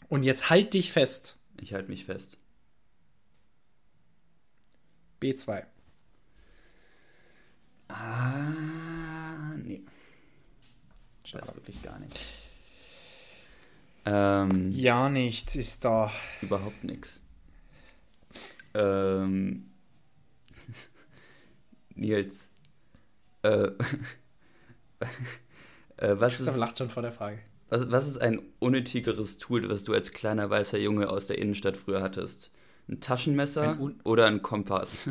und jetzt halt dich fest. Ich halte mich fest. B2. Ah, nee. Ich weiß wirklich gar nicht. Ähm, ja, nichts ist da. Überhaupt nichts. Ähm, Nils. Äh, äh, was Christoph ist, lacht schon vor der Frage. Was, was ist ein unnötigeres Tool, was du als kleiner weißer Junge aus der Innenstadt früher hattest? Ein Taschenmesser ein oder ein Kompass?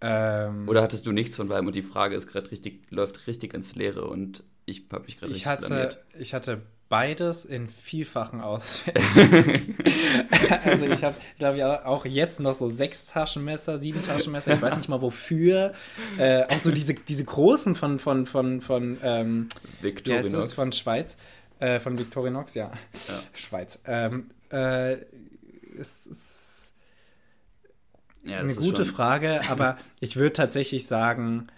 Ähm, oder hattest du nichts von beidem und die Frage ist gerade richtig, läuft richtig ins Leere und ich habe mich gerade ich hatte, Ich hatte beides in vielfachen Ausfällen. also ich habe, glaube ich, auch jetzt noch so sechs Taschenmesser, sieben Taschenmesser, ich weiß nicht mal wofür. Äh, auch so diese, diese großen von, von, von, von ähm, Victorinox. von Schweiz. Äh, von Victorinox, ja. ja. Schweiz. Ähm, äh, es ist ja, eine gute Frage, aber ich würde tatsächlich sagen,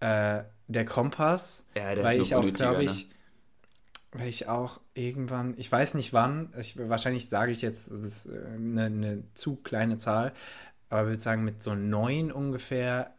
äh, der Kompass, ja, der weil ich auch, glaube ich, ne? weil ich auch irgendwann, ich weiß nicht wann, ich, wahrscheinlich sage ich jetzt, das ist eine, äh, eine zu kleine Zahl, aber ich würde sagen, mit so neun ungefähr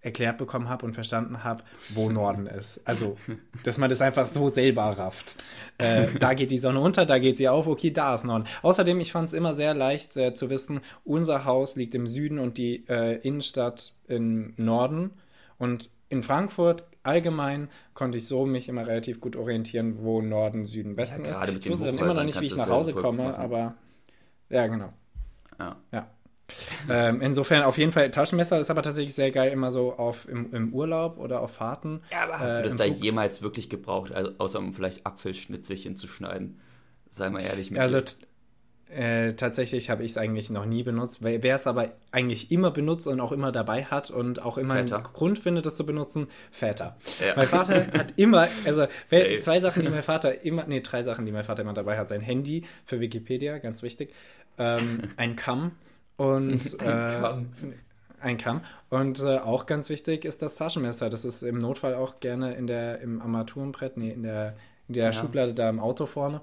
erklärt bekommen habe und verstanden habe, wo Norden ist. Also, dass man das einfach so selber rafft. Äh, da geht die Sonne unter, da geht sie auf, okay, da ist Norden. Außerdem, ich fand es immer sehr leicht äh, zu wissen, unser Haus liegt im Süden und die äh, Innenstadt im Norden. Und in Frankfurt allgemein konnte ich so mich immer relativ gut orientieren, wo Norden, Süden, Westen ja, ist. Ich wusste dann immer noch nicht, wie ich nach Hause komme, machen. aber ja, genau. Ja. ja. ähm, insofern auf jeden Fall Taschenmesser ist aber tatsächlich sehr geil, immer so auf im, im Urlaub oder auf Fahrten. Ja, aber hast äh, du das da Flug jemals wirklich gebraucht, also, außer um vielleicht Apfelschnitzchen zu schneiden? Sei mal ehrlich mit Also äh, tatsächlich habe ich es eigentlich noch nie benutzt. Wer es aber eigentlich immer benutzt und auch immer dabei hat und auch immer Väter. einen Grund findet, das zu benutzen, Väter. Ja. Mein Vater hat immer, also zwei Sachen, die mein Vater immer, nee, drei Sachen, die mein Vater immer dabei hat. Sein Handy für Wikipedia, ganz wichtig. Ähm, ein Kamm und ein äh, Kamm. Ein Kamm. Und äh, auch ganz wichtig ist das Taschenmesser. Das ist im Notfall auch gerne in der, im Armaturenbrett, nee, in der, in der ja. Schublade da im Auto vorne.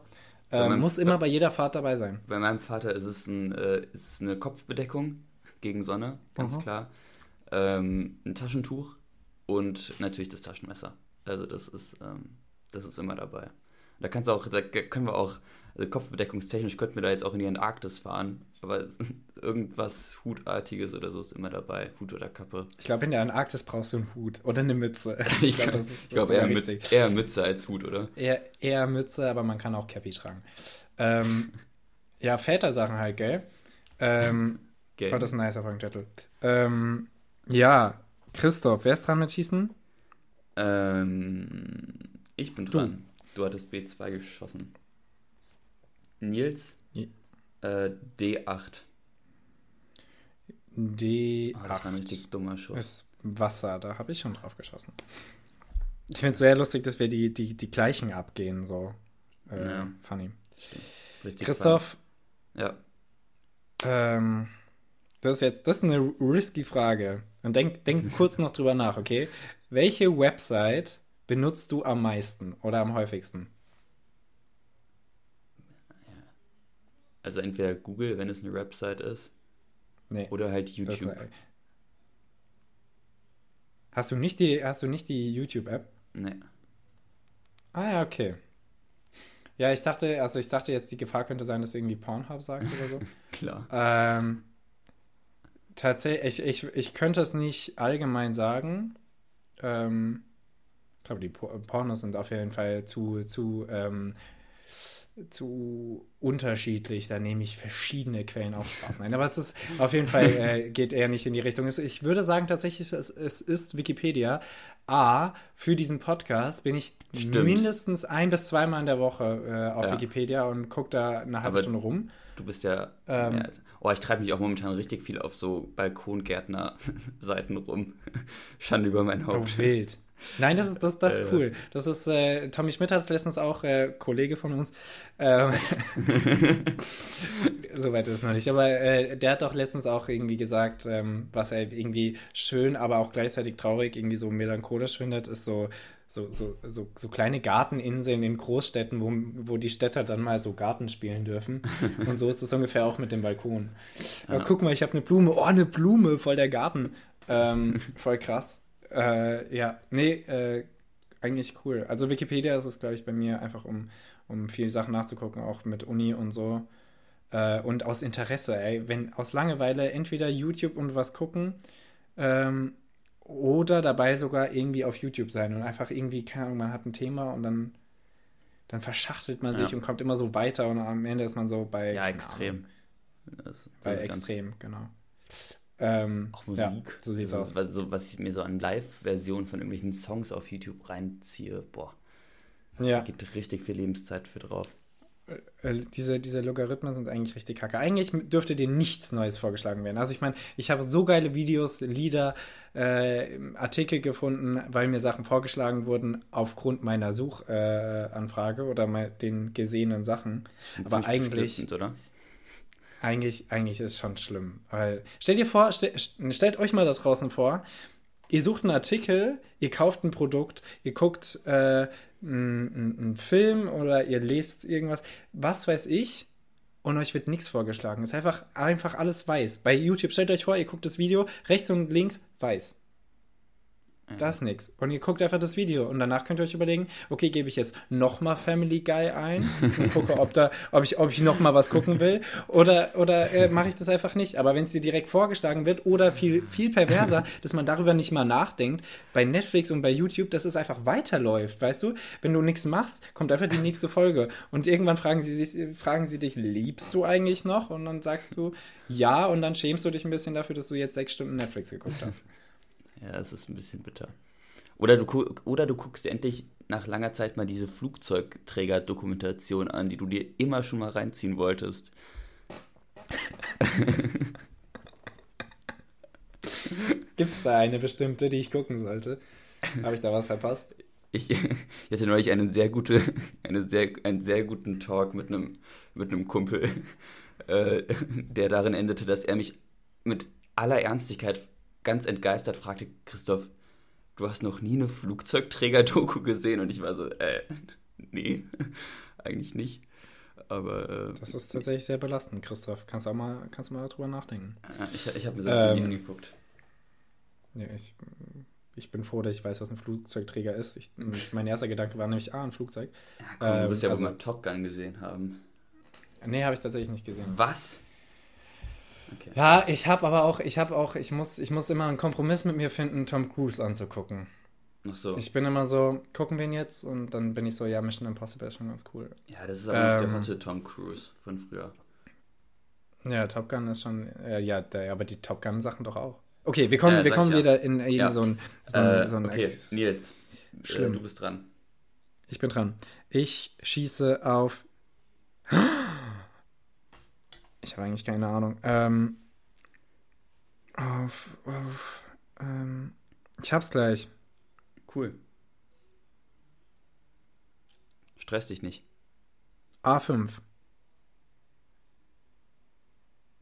Ähm, muss immer bei jeder Fahrt dabei sein. Bei meinem Vater ist es, ein, äh, ist es eine Kopfbedeckung gegen Sonne, ganz Aha. klar. Ähm, ein Taschentuch und natürlich das Taschenmesser. Also das ist, ähm, das ist immer dabei. Da kannst du auch, da können wir auch also kopfbedeckungstechnisch könnten wir da jetzt auch in die Antarktis fahren, aber irgendwas Hutartiges oder so ist immer dabei, Hut oder Kappe. Ich glaube, in der Antarktis brauchst du einen Hut oder eine Mütze. ich glaube, das ist, glaub, eher, mit, eher, Mütze als Hut, oder? Eher, eher Mütze, aber man kann auch Cappy tragen. Ähm, ja, Vätersachen halt, gell? Ähm, Gell. Oh, das ist ein nicer Folgentitel. Ähm, ja, Christoph, wer ist dran mit Schießen? Ähm, ich bin dran. Du, du hattest B2 geschossen. Nils ja. äh, D8. D8. Oh, das war ein richtig dummer Schuss. Ist Wasser, da habe ich schon drauf geschossen. Ich finde es sehr lustig, dass wir die, die, die gleichen abgehen, so. Äh, ja. Funny. Richtig Christoph. Fun. Ja. Ähm, das ist jetzt, das ist eine risky Frage. Und denk, denk kurz noch drüber nach, okay? Welche Website benutzt du am meisten oder am häufigsten? Also entweder Google, wenn es eine Website ist. Nee, oder halt YouTube. Hast du nicht die, hast du nicht die YouTube-App? Nee. Ah ja, okay. Ja, ich dachte, also ich dachte jetzt, die Gefahr könnte sein, dass du irgendwie Pornhub sagst oder so. Klar. Ähm, tatsächlich, ich, ich, ich könnte es nicht allgemein sagen. Ähm, ich glaube, die Pornos sind auf jeden Fall zu, zu ähm, zu unterschiedlich. Da nehme ich verschiedene Quellen auf Spaß. Nein, aber es ist auf jeden Fall äh, geht eher nicht in die Richtung. Ich würde sagen tatsächlich, es, es ist Wikipedia. A, für diesen Podcast bin ich Stimmt. mindestens ein bis zweimal in der Woche äh, auf ja. Wikipedia und gucke da eine halbe aber Stunde rum. Du bist ja. Ähm, ja oh, ich treibe mich auch momentan richtig viel auf so Balkongärtner-Seiten rum. Schande über mein Haupt. Oh, wild. Nein, das ist, das, das ist äh. cool. Das ist, äh, Tommy Schmidt hat es letztens auch, äh, Kollege von uns. Ähm, Soweit ist es noch nicht. Aber äh, der hat doch letztens auch irgendwie gesagt, ähm, was er irgendwie schön, aber auch gleichzeitig traurig, irgendwie so melancholisch findet, ist so, so, so, so, so kleine Garteninseln in Großstädten, wo, wo die Städter dann mal so Garten spielen dürfen. Und so ist es ungefähr auch mit dem Balkon. Aber guck mal, ich habe eine Blume. Oh, eine Blume, voll der Garten. Ähm, voll krass. Äh, ja, nee, äh, eigentlich cool. Also Wikipedia ist es, glaube ich, bei mir einfach, um, um viele Sachen nachzugucken, auch mit Uni und so. Äh, und aus Interesse, ey. Wenn aus Langeweile entweder YouTube und was gucken ähm, oder dabei sogar irgendwie auf YouTube sein und einfach irgendwie, keine Ahnung, man hat ein Thema und dann, dann verschachtelt man sich ja. und kommt immer so weiter und am Ende ist man so bei. Ja, extrem. Das, das bei extrem, genau. Ähm, auch Musik. Ja, so sieht's also, aus. So, was ich mir so an Live-Versionen von irgendwelchen Songs auf YouTube reinziehe, boah. Ja. Da geht richtig viel Lebenszeit für drauf. Äh, äh, diese, diese Logarithmen sind eigentlich richtig kacke. Eigentlich dürfte dir nichts Neues vorgeschlagen werden. Also ich meine, ich habe so geile Videos, Lieder, äh, Artikel gefunden, weil mir Sachen vorgeschlagen wurden aufgrund meiner Suchanfrage äh, oder den gesehenen Sachen. Aber eigentlich. Oder? Eigentlich, eigentlich ist es schon schlimm. Weil, stellt ihr vor, stell, stellt euch mal da draußen vor, ihr sucht einen Artikel, ihr kauft ein Produkt, ihr guckt äh, einen Film oder ihr lest irgendwas, was weiß ich, und euch wird nichts vorgeschlagen. Es ist einfach, einfach alles weiß. Bei YouTube, stellt euch vor, ihr guckt das Video, rechts und links weiß. Da ist nichts. Und ihr guckt einfach das Video und danach könnt ihr euch überlegen, okay, gebe ich jetzt nochmal Family Guy ein und gucke, ob, da, ob ich, ob ich nochmal was gucken will oder, oder äh, mache ich das einfach nicht. Aber wenn es dir direkt vorgeschlagen wird oder viel, viel perverser, dass man darüber nicht mal nachdenkt, bei Netflix und bei YouTube, dass es einfach weiterläuft, weißt du? Wenn du nichts machst, kommt einfach die nächste Folge und irgendwann fragen sie, sich, fragen sie dich, liebst du eigentlich noch? Und dann sagst du ja und dann schämst du dich ein bisschen dafür, dass du jetzt sechs Stunden Netflix geguckt hast. Ja, es ist ein bisschen bitter. Oder du, oder du guckst dir endlich nach langer Zeit mal diese Flugzeugträger-Dokumentation an, die du dir immer schon mal reinziehen wolltest. Gibt es da eine bestimmte, die ich gucken sollte? Habe ich da was verpasst? Ich, ich hatte neulich eine sehr gute, eine sehr, einen sehr guten Talk mit einem, mit einem Kumpel, äh, der darin endete, dass er mich mit aller Ernstigkeit ganz entgeistert fragte, Christoph, du hast noch nie eine Flugzeugträger-Doku gesehen? Und ich war so, äh, nee, eigentlich nicht. Aber. Äh, das ist tatsächlich sehr belastend, Christoph. Kannst du auch mal, kannst du mal drüber nachdenken. Ich, ich habe mir selbst ähm, nie angeguckt. Ja, ich, ich bin froh, dass ich weiß, was ein Flugzeugträger ist. Ich, mein erster Gedanke war nämlich, ah, ein Flugzeug. Ja, komm, ähm, du wirst ja also, wohl mal Top Gun gesehen haben. Nee, habe ich tatsächlich nicht gesehen. Was? Okay. Ja, ich habe aber auch, ich habe auch, ich muss, ich muss immer einen Kompromiss mit mir finden, Tom Cruise anzugucken. Ach so. Ich bin immer so, gucken wir ihn jetzt und dann bin ich so, ja, Mission Impossible ist schon ganz cool. Ja, das ist aber ähm, der hotte Tom Cruise von früher. Ja, Top Gun ist schon, äh, ja, der, aber die Top Gun Sachen doch auch. Okay, wir kommen, ja, wir kommen wieder in, in ja. so ein, so ein, äh, so ein Okay, Ex Nils, äh, schlimm. Du bist dran. Ich bin dran. Ich schieße auf ich habe eigentlich keine Ahnung. Ähm, auf, auf, ähm, ich hab's gleich. Cool. Stress dich nicht. A5.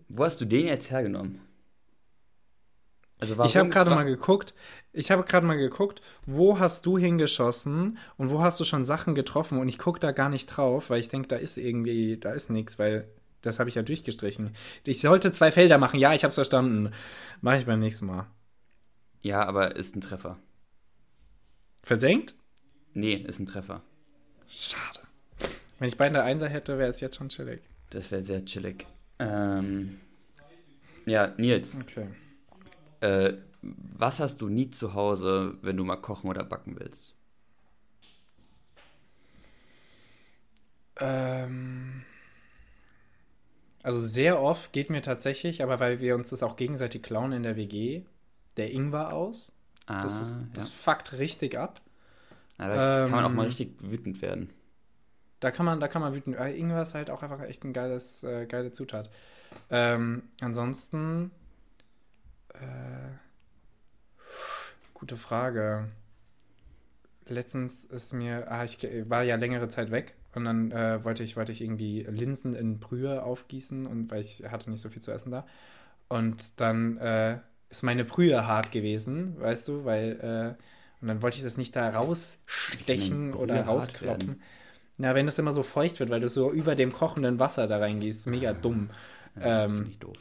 Wo hast du den jetzt hergenommen? Also warum, ich habe gerade mal geguckt, ich habe gerade mal geguckt, wo hast du hingeschossen und wo hast du schon Sachen getroffen und ich gucke da gar nicht drauf, weil ich denke, da ist irgendwie, da ist nichts, weil das habe ich ja durchgestrichen. Ich sollte zwei Felder machen. Ja, ich habe es verstanden. Mache ich beim nächsten Mal. Ja, aber ist ein Treffer. Versenkt? Nee, ist ein Treffer. Schade. Wenn ich beide Einser hätte, wäre es jetzt schon chillig. Das wäre sehr chillig. Ähm, ja, Nils. Okay. Äh, was hast du nie zu Hause, wenn du mal kochen oder backen willst? Ähm. Also sehr oft geht mir tatsächlich, aber weil wir uns das auch gegenseitig klauen in der WG, der Ingwer aus. Ah, das, ist, das ja. fuckt richtig ab. Ja, da ähm, kann man auch mal ähm, richtig wütend werden. Da kann man, da kann man wütend. Äh, Ingwer ist halt auch einfach echt ein geiles, äh, geile Zutat. Ähm, ansonsten. Äh, gute Frage. Letztens ist mir, ah, ich war ja längere Zeit weg und dann äh, wollte, ich, wollte ich irgendwie Linsen in Brühe aufgießen und weil ich hatte nicht so viel zu essen da. Und dann äh, ist meine Brühe hart gewesen, weißt du, weil äh, und dann wollte ich das nicht da rausstechen oder rauskloppen. Na, wenn das immer so feucht wird, weil du so über dem kochenden Wasser da reingehst, mega dumm. Das ähm, ist ziemlich doof.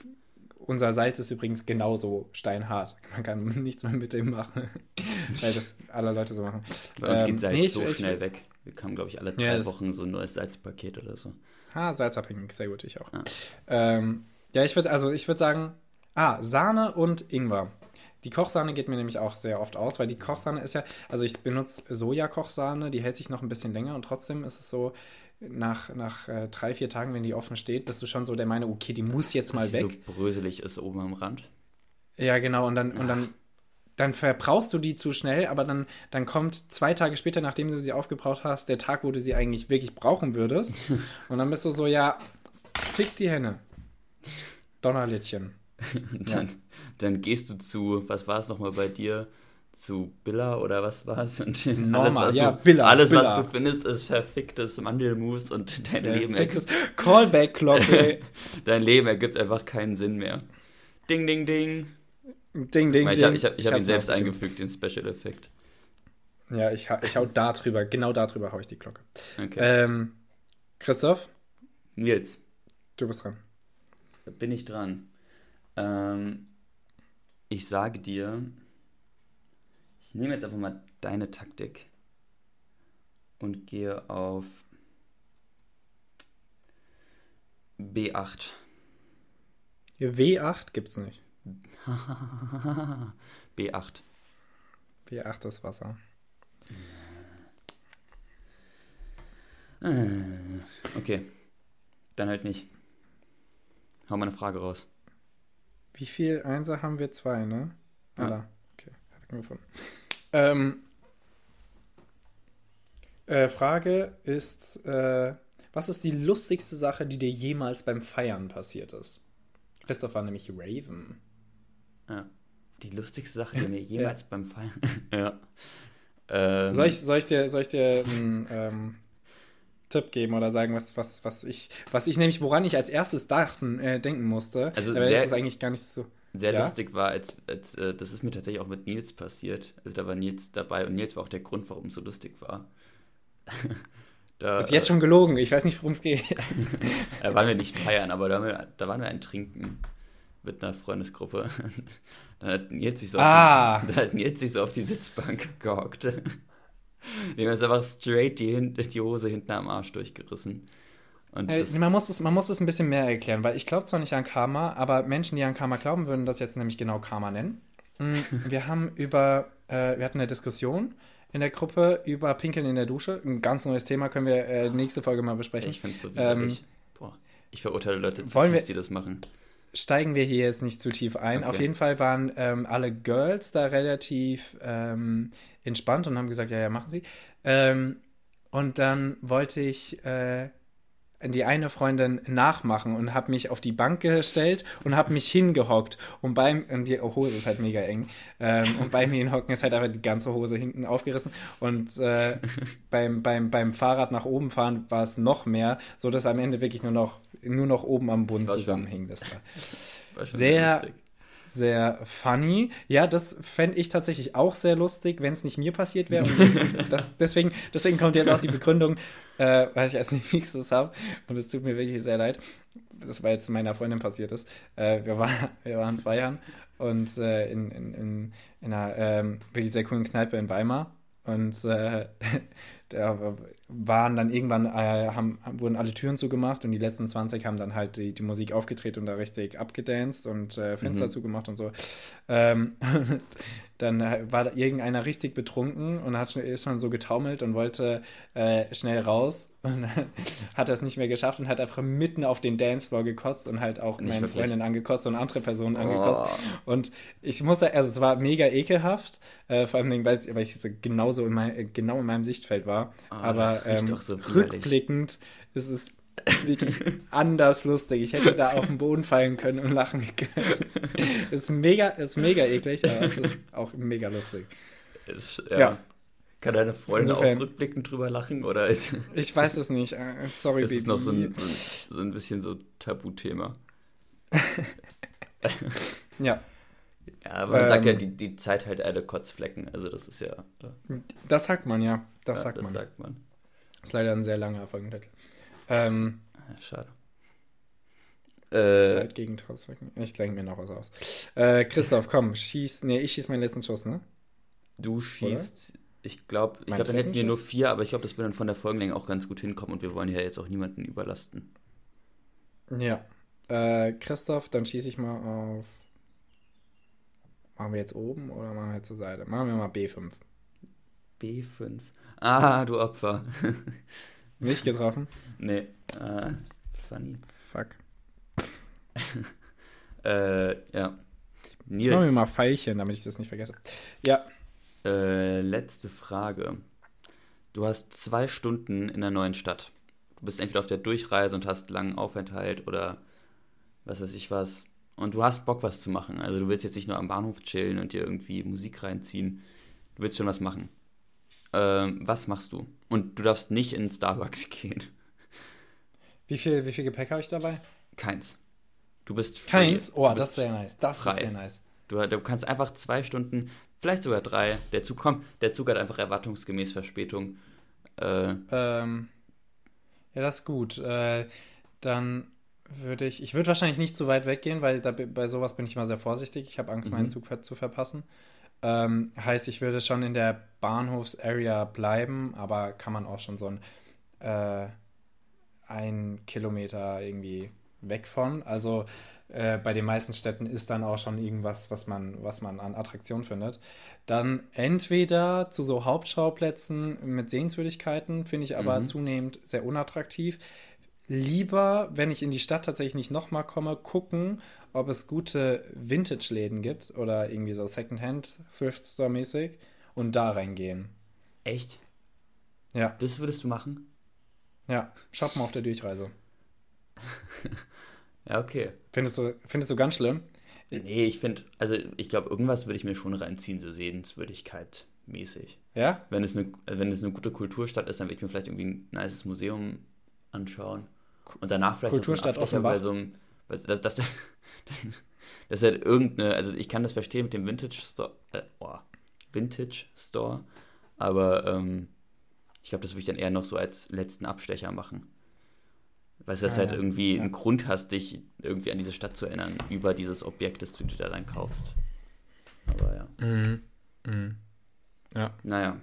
Unser Salz ist übrigens genauso steinhart. Man kann nichts mehr mit dem machen. weil das alle Leute so machen. Bei uns ähm, geht Salz nee, so ich, schnell ich, weg. Wir kamen, glaube ich, alle drei ja, Wochen so ein neues Salzpaket oder so. Ah, salzabhängig, sehr gut, ich auch. Ja, ähm, ja ich würde also, ich würde sagen, ah, Sahne und Ingwer. Die Kochsahne geht mir nämlich auch sehr oft aus, weil die Kochsahne ist ja, also ich benutze Sojakochsahne, die hält sich noch ein bisschen länger und trotzdem ist es so, nach, nach äh, drei, vier Tagen, wenn die offen steht, bist du schon so der Meinung, okay, die muss jetzt mal weg. So bröselig ist oben am Rand. Ja, genau, und dann, und dann dann verbrauchst du die zu schnell, aber dann, dann kommt zwei Tage später, nachdem du sie aufgebraucht hast, der Tag, wo du sie eigentlich wirklich brauchen würdest. Und dann bist du so, ja, fick die Henne. Donnerlittchen. dann, ja. dann gehst du zu, was war es nochmal bei dir? Zu Billa oder was war es? Alles, was ja, du, Billa, alles Billa. was du findest, ist verficktes Mandelmus und dein Leben ergibt. Callback-Glocke. dein Leben ergibt einfach keinen Sinn mehr. Ding, ding, ding. Ding, ding, ich, ding. Ich, habe ihn selbst eingefügt, den Special Effekt. Ja, ich, ich hau da drüber, genau da drüber hau ich die Glocke. Okay. Ähm, Christoph? Nils. Du bist dran. Bin ich dran. Ähm, ich sage dir, Ich nehme jetzt einfach mal deine Taktik und gehe auf B8. W8 gibt's nicht. B8. B8 ist Wasser. Okay. Dann halt nicht. Hau mal eine Frage raus. Wie viel Einser haben wir? Zwei, ne? Ja. Ah, okay. Hab ich gefunden. Ähm, äh, Frage ist, äh, was ist die lustigste Sache, die dir jemals beim Feiern passiert ist? Christoph war nämlich Raven. Ja. Die lustigste Sache, die mir jemals ja. beim Feiern. ja. Ähm, soll, ich, soll ich dir, soll ich dir einen ähm, Tipp geben oder sagen, was, was, was ich, was ich nämlich, woran ich als erstes dachten, äh, denken musste? Also aber sehr, ist eigentlich gar nicht so. Sehr ja? lustig war, als, als äh, das ist mir tatsächlich auch mit Nils passiert. Also da war Nils dabei und Nils war auch der Grund, warum es so lustig war. Da, ist jetzt schon gelogen, ich weiß nicht, worum es geht. da waren wir nicht feiern, aber da, wir, da waren wir ein Trinken mit einer Freundesgruppe. Dann hat Nils sich so, ah. auf, die, dann hat sich so auf die Sitzbank gehockt. Dem ist einfach straight die, die Hose hinten am Arsch durchgerissen. Hey, man, muss es, man muss es ein bisschen mehr erklären, weil ich glaube zwar nicht an Karma, aber Menschen, die an Karma glauben, würden das jetzt nämlich genau Karma nennen. Mm, wir haben über, äh, wir hatten eine Diskussion in der Gruppe über Pinkeln in der Dusche. Ein ganz neues Thema können wir äh, nächste Folge mal besprechen. Ich finde es so widerlich. Ähm, Boah, ich verurteile Leute zutiefst, wir, die das machen. Steigen wir hier jetzt nicht zu tief ein. Okay. Auf jeden Fall waren ähm, alle Girls da relativ ähm, entspannt und haben gesagt, ja, ja, machen sie. Ähm, und dann wollte ich äh, die eine Freundin nachmachen und habe mich auf die Bank gestellt und habe mich hingehockt und beim und die Hose ist halt mega eng ähm, und beim hinhocken ist halt einfach die ganze Hose hinten aufgerissen und äh, beim, beim, beim Fahrrad nach oben fahren war es noch mehr, so dass am Ende wirklich nur noch nur noch oben am Bund zusammenhing. Das war, sehr lustig sehr funny. Ja, das fände ich tatsächlich auch sehr lustig, wenn es nicht mir passiert wäre. deswegen, deswegen kommt jetzt auch die Begründung, äh, was ich als nächstes habe. Und es tut mir wirklich sehr leid. Das war jetzt meiner Freundin passiert ist. Äh, wir, war, wir waren feiern und äh, in, in, in, in einer ähm, wirklich sehr coolen Kneipe in Weimar. Und äh, da waren dann irgendwann, äh, haben, wurden alle Türen zugemacht und die letzten 20 haben dann halt die, die Musik aufgedreht und da richtig abgedanced und äh, Fenster mhm. zugemacht und so. Ähm, dann war irgendeiner richtig betrunken und hat, ist schon so getaumelt und wollte äh, schnell raus und hat das nicht mehr geschafft und hat einfach mitten auf den Dancefloor gekotzt und halt auch nicht meine wirklich. Freundin angekotzt und andere Personen oh. angekotzt. Und ich muss sagen, also es war mega ekelhaft, äh, vor allem, weil, weil ich so genauso in mein, genau in meinem Sichtfeld war. Oh, Aber ähm, so rückblickend ist es wirklich anders lustig. Ich hätte da auf den Boden fallen können und lachen können. ist mega, ist mega eklig, aber es ist auch mega lustig. Ist, ja. ja. Kann deine Freundin Insofern, auch rückblickend drüber lachen? Oder ist, ich weiß es nicht. Äh, sorry, ist Baby. Ist noch so ein, so ein bisschen so Tabuthema. ja. Ja, aber man ähm, sagt ja, ähm. die, die Zeit halt alle Kotzflecken. Also das ist ja. Das sagt man, ja. Das ja, sagt das man. sagt man. Das ist leider ein sehr langer Folgentitel. Ähm, ah, Schade. Äh, Zeit gegen Kotzflecken. Ich denke mir noch was aus. Äh, Christoph, komm, schieß. Nee, ich schieß meinen letzten Schuss, ne? Du schießt. Oder? Ich glaube, ich glaube, dann hätten wir nur vier, aber ich glaube, das würde dann von der Folgenlänge auch ganz gut hinkommen und wir wollen ja jetzt auch niemanden überlasten. Ja. Äh, Christoph, dann schieße ich mal auf Machen wir jetzt oben oder machen wir jetzt zur Seite? Machen wir mal B5. B5. Ah, du Opfer. Nicht getroffen? Nee. Ah, funny. Fuck. äh, ja. Nils. Ich mache mir mal Pfeilchen, damit ich das nicht vergesse. Ja. Äh, letzte Frage. Du hast zwei Stunden in der neuen Stadt. Du bist entweder auf der Durchreise und hast langen Aufenthalt oder was weiß ich was und du hast Bock, was zu machen. Also du willst jetzt nicht nur am Bahnhof chillen und dir irgendwie Musik reinziehen. Du willst schon was machen. Ähm, was machst du? Und du darfst nicht in Starbucks gehen. Wie viel, wie viel Gepäck habe ich dabei? Keins. Du bist free. Keins? Oh, das ist sehr nice. Das frei. ist sehr nice. Du, du, kannst einfach zwei Stunden, vielleicht sogar drei. Der Zug kommt, der Zug hat einfach erwartungsgemäß Verspätung. Äh, ähm, ja, das ist gut. Äh, dann würde ich, ich würde wahrscheinlich nicht zu weit weggehen, weil da, bei sowas bin ich immer sehr vorsichtig. Ich habe Angst, mhm. meinen Zug zu verpassen. Ähm, heißt, ich würde schon in der Bahnhofsarea bleiben, aber kann man auch schon so ein, äh, ein Kilometer irgendwie weg von. Also äh, bei den meisten Städten ist dann auch schon irgendwas, was man, was man an Attraktion findet. Dann entweder zu so Hauptschauplätzen mit Sehenswürdigkeiten, finde ich aber mhm. zunehmend sehr unattraktiv. Lieber, wenn ich in die Stadt tatsächlich nicht nochmal komme, gucken, ob es gute Vintage-Läden gibt oder irgendwie so Secondhand, Thrift Store-mäßig und da reingehen. Echt? Ja. Das würdest du machen? Ja, shoppen auf der Durchreise. ja, okay. Findest du, findest du ganz schlimm? Nee, ich finde, also ich glaube, irgendwas würde ich mir schon reinziehen, so Sehenswürdigkeit mäßig. Ja? Wenn es, eine, wenn es eine gute Kulturstadt ist, dann würde ich mir vielleicht irgendwie ein nices Museum anschauen. Und danach vielleicht Kulturstadt noch so bei so einem. Das, das, das, das ist halt irgendeine, also ich kann das verstehen mit dem Vintage Store, äh, oh, Vintage Store, aber ähm, ich glaube, das würde ich dann eher noch so als letzten Abstecher machen. Weil du, dass ah, halt irgendwie ja. einen Grund hast, dich irgendwie an diese Stadt zu erinnern, über dieses Objekt, das du dir da dann kaufst. Aber ja. Mhm. Mhm. Ja. Naja.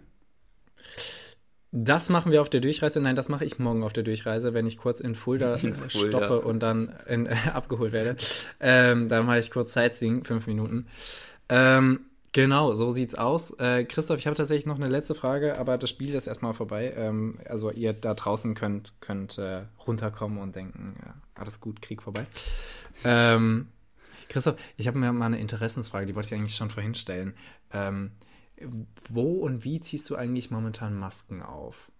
Das machen wir auf der Durchreise. Nein, das mache ich morgen auf der Durchreise, wenn ich kurz in Fulda, in Fulda. stoppe und dann in, äh, abgeholt werde. Ähm, dann mache ich kurz Sightseeing, fünf Minuten. Ähm, Genau, so sieht's aus. Äh, Christoph, ich habe tatsächlich noch eine letzte Frage, aber das Spiel ist erstmal vorbei. Ähm, also ihr da draußen könnt, könnt äh, runterkommen und denken, ja, alles gut, Krieg vorbei. Ähm, Christoph, ich habe mir mal eine Interessensfrage, die wollte ich eigentlich schon vorhin stellen. Wo und wie ziehst du eigentlich momentan Masken auf?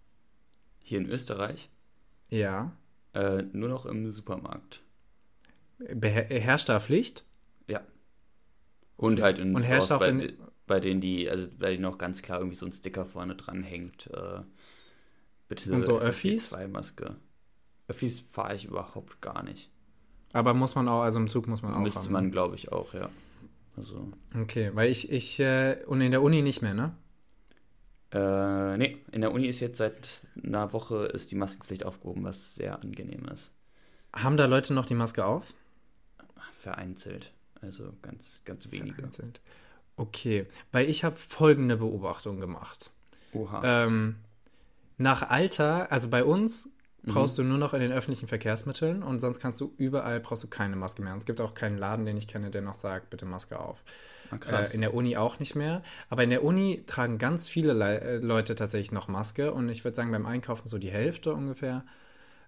Hier in Österreich? Ja. Äh, nur noch im Supermarkt. Beherrscht da Pflicht? Ja. Und halt in und Stores, bei, in bei denen die, also bei denen auch ganz klar irgendwie so ein Sticker vorne dran hängt. Äh, bitte und so Öffis? Maske. Öffis fahre ich überhaupt gar nicht. Aber muss man auch, also im Zug muss man auch. Müsste haben, man, ne? glaube ich, auch, ja. Also. Okay, weil ich, ich, äh, und in der Uni nicht mehr, ne? Äh, nee, in der Uni ist jetzt seit einer Woche ist die Maskenpflicht aufgehoben, was sehr angenehm ist. Haben da Leute noch die Maske auf? Vereinzelt. Also ganz, ganz wenige. Vereinzelt. Okay, weil ich habe folgende Beobachtung gemacht. Oha. Ähm, nach Alter, also bei uns brauchst mhm. du nur noch in den öffentlichen Verkehrsmitteln und sonst kannst du überall brauchst du keine Maske mehr. Und es gibt auch keinen Laden, den ich kenne, der noch sagt, bitte Maske auf. Ah, äh, in der Uni auch nicht mehr. Aber in der Uni tragen ganz viele Le äh, Leute tatsächlich noch Maske und ich würde sagen, beim Einkaufen so die Hälfte ungefähr.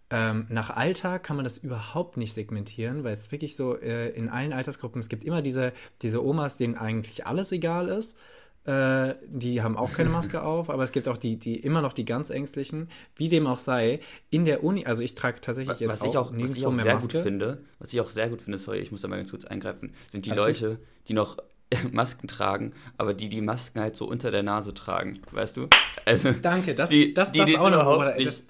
Ähm, nach Alter kann man das überhaupt nicht segmentieren, weil es wirklich so äh, in allen Altersgruppen, es gibt immer diese, diese Omas, denen eigentlich alles egal ist. Äh, die haben auch keine Maske auf, aber es gibt auch die, die immer noch die ganz ängstlichen. Wie dem auch sei, in der Uni, also ich trage tatsächlich jetzt was auch, ich auch was ich auch sehr Maske. gut finde, was ich auch sehr gut finde, sorry, ich muss da mal ganz kurz eingreifen, sind die Alles Leute, die noch Masken tragen, aber die die Masken halt so unter der Nase tragen, weißt du? Also Danke, das, die, das, das, das auch noch. Das,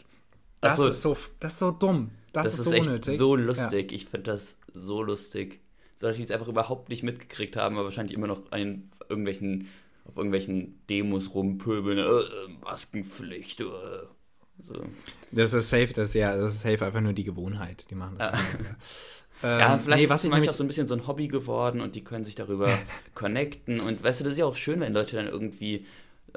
das, so, ist so, das ist so dumm. Das, das ist, so echt unnötig. so lustig. Ja. Ich finde das so lustig. So, dass die es einfach überhaupt nicht mitgekriegt haben, aber wahrscheinlich immer noch an irgendwelchen, auf irgendwelchen Demos rumpöbeln. Äh, Maskenpflicht. Äh. So. Das ist safe, das ist ja, das ist safe einfach nur die Gewohnheit. Die machen das. Ähm, ja, vielleicht nee, was ist es manchmal so ein bisschen so ein Hobby geworden und die können sich darüber connecten. Und weißt du, das ist ja auch schön, wenn Leute dann irgendwie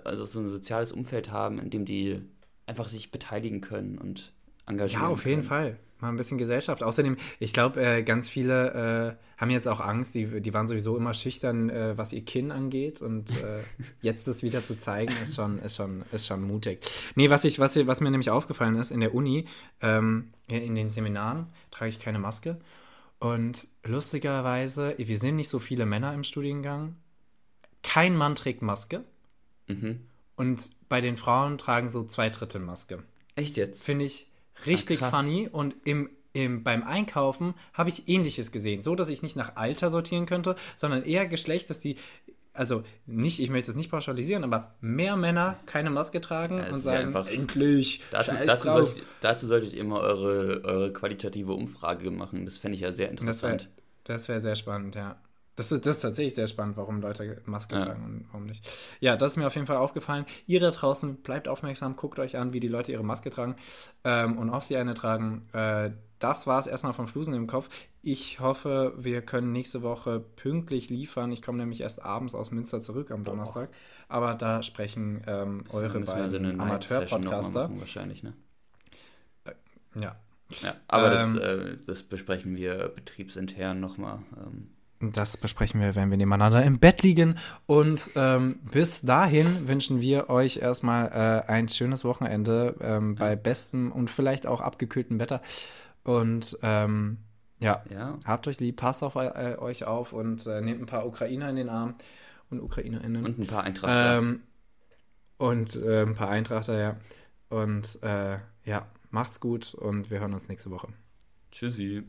also so ein soziales Umfeld haben, in dem die einfach sich beteiligen können und engagieren. Ja, auf jeden Fall. Mal ein bisschen Gesellschaft. Außerdem, ich glaube, äh, ganz viele äh, haben jetzt auch Angst, die, die waren sowieso immer schüchtern, äh, was ihr Kinn angeht. Und äh, jetzt das wieder zu zeigen, ist schon, ist schon, ist schon mutig. Nee, was, ich, was, was mir nämlich aufgefallen ist, in der Uni, ähm, in den Seminaren trage ich keine Maske. Und lustigerweise, wir sind nicht so viele Männer im Studiengang. Kein Mann trägt Maske. Mhm. Und bei den Frauen tragen so zwei Drittel Maske. Echt jetzt? Finde ich richtig Ach, funny. Und im, im, beim Einkaufen habe ich ähnliches gesehen. So, dass ich nicht nach Alter sortieren könnte, sondern eher Geschlecht, dass die also nicht, ich möchte es nicht pauschalisieren, aber mehr Männer keine Maske tragen ja, und sagen, einfach, endlich, dazu, dazu, solltet, dazu, solltet, ihr immer eure, eure qualitative Umfrage machen. Das fände ich ja sehr interessant. Das wäre wär sehr spannend, ja. Das ist, das ist tatsächlich sehr spannend, warum Leute Maske ja. tragen und warum nicht. Ja, das ist mir auf jeden Fall aufgefallen. Ihr da draußen, bleibt aufmerksam, guckt euch an, wie die Leute ihre Maske tragen ähm, und ob sie eine tragen. Äh, das war es erstmal von Flusen im Kopf. Ich hoffe, wir können nächste Woche pünktlich liefern. Ich komme nämlich erst abends aus Münster zurück am Donnerstag. Oh. Aber da sprechen ähm, eure beiden so Amateur-Podcaster. Wahrscheinlich, ne? Äh, ja. Ja, aber ähm, das, äh, das besprechen wir betriebsintern nochmal. Ähm. Das besprechen wir, wenn wir nebeneinander im Bett liegen. Und ähm, bis dahin wünschen wir euch erstmal äh, ein schönes Wochenende ähm, bei bestem und vielleicht auch abgekühltem Wetter. Und ähm, ja, ja, habt euch lieb, passt auf äh, euch auf und äh, nehmt ein paar Ukrainer in den Arm und Ukrainerinnen. Und ein paar Eintrachter. Ähm, und äh, ein paar Eintrachter, ja. Und äh, ja, macht's gut und wir hören uns nächste Woche. Tschüssi.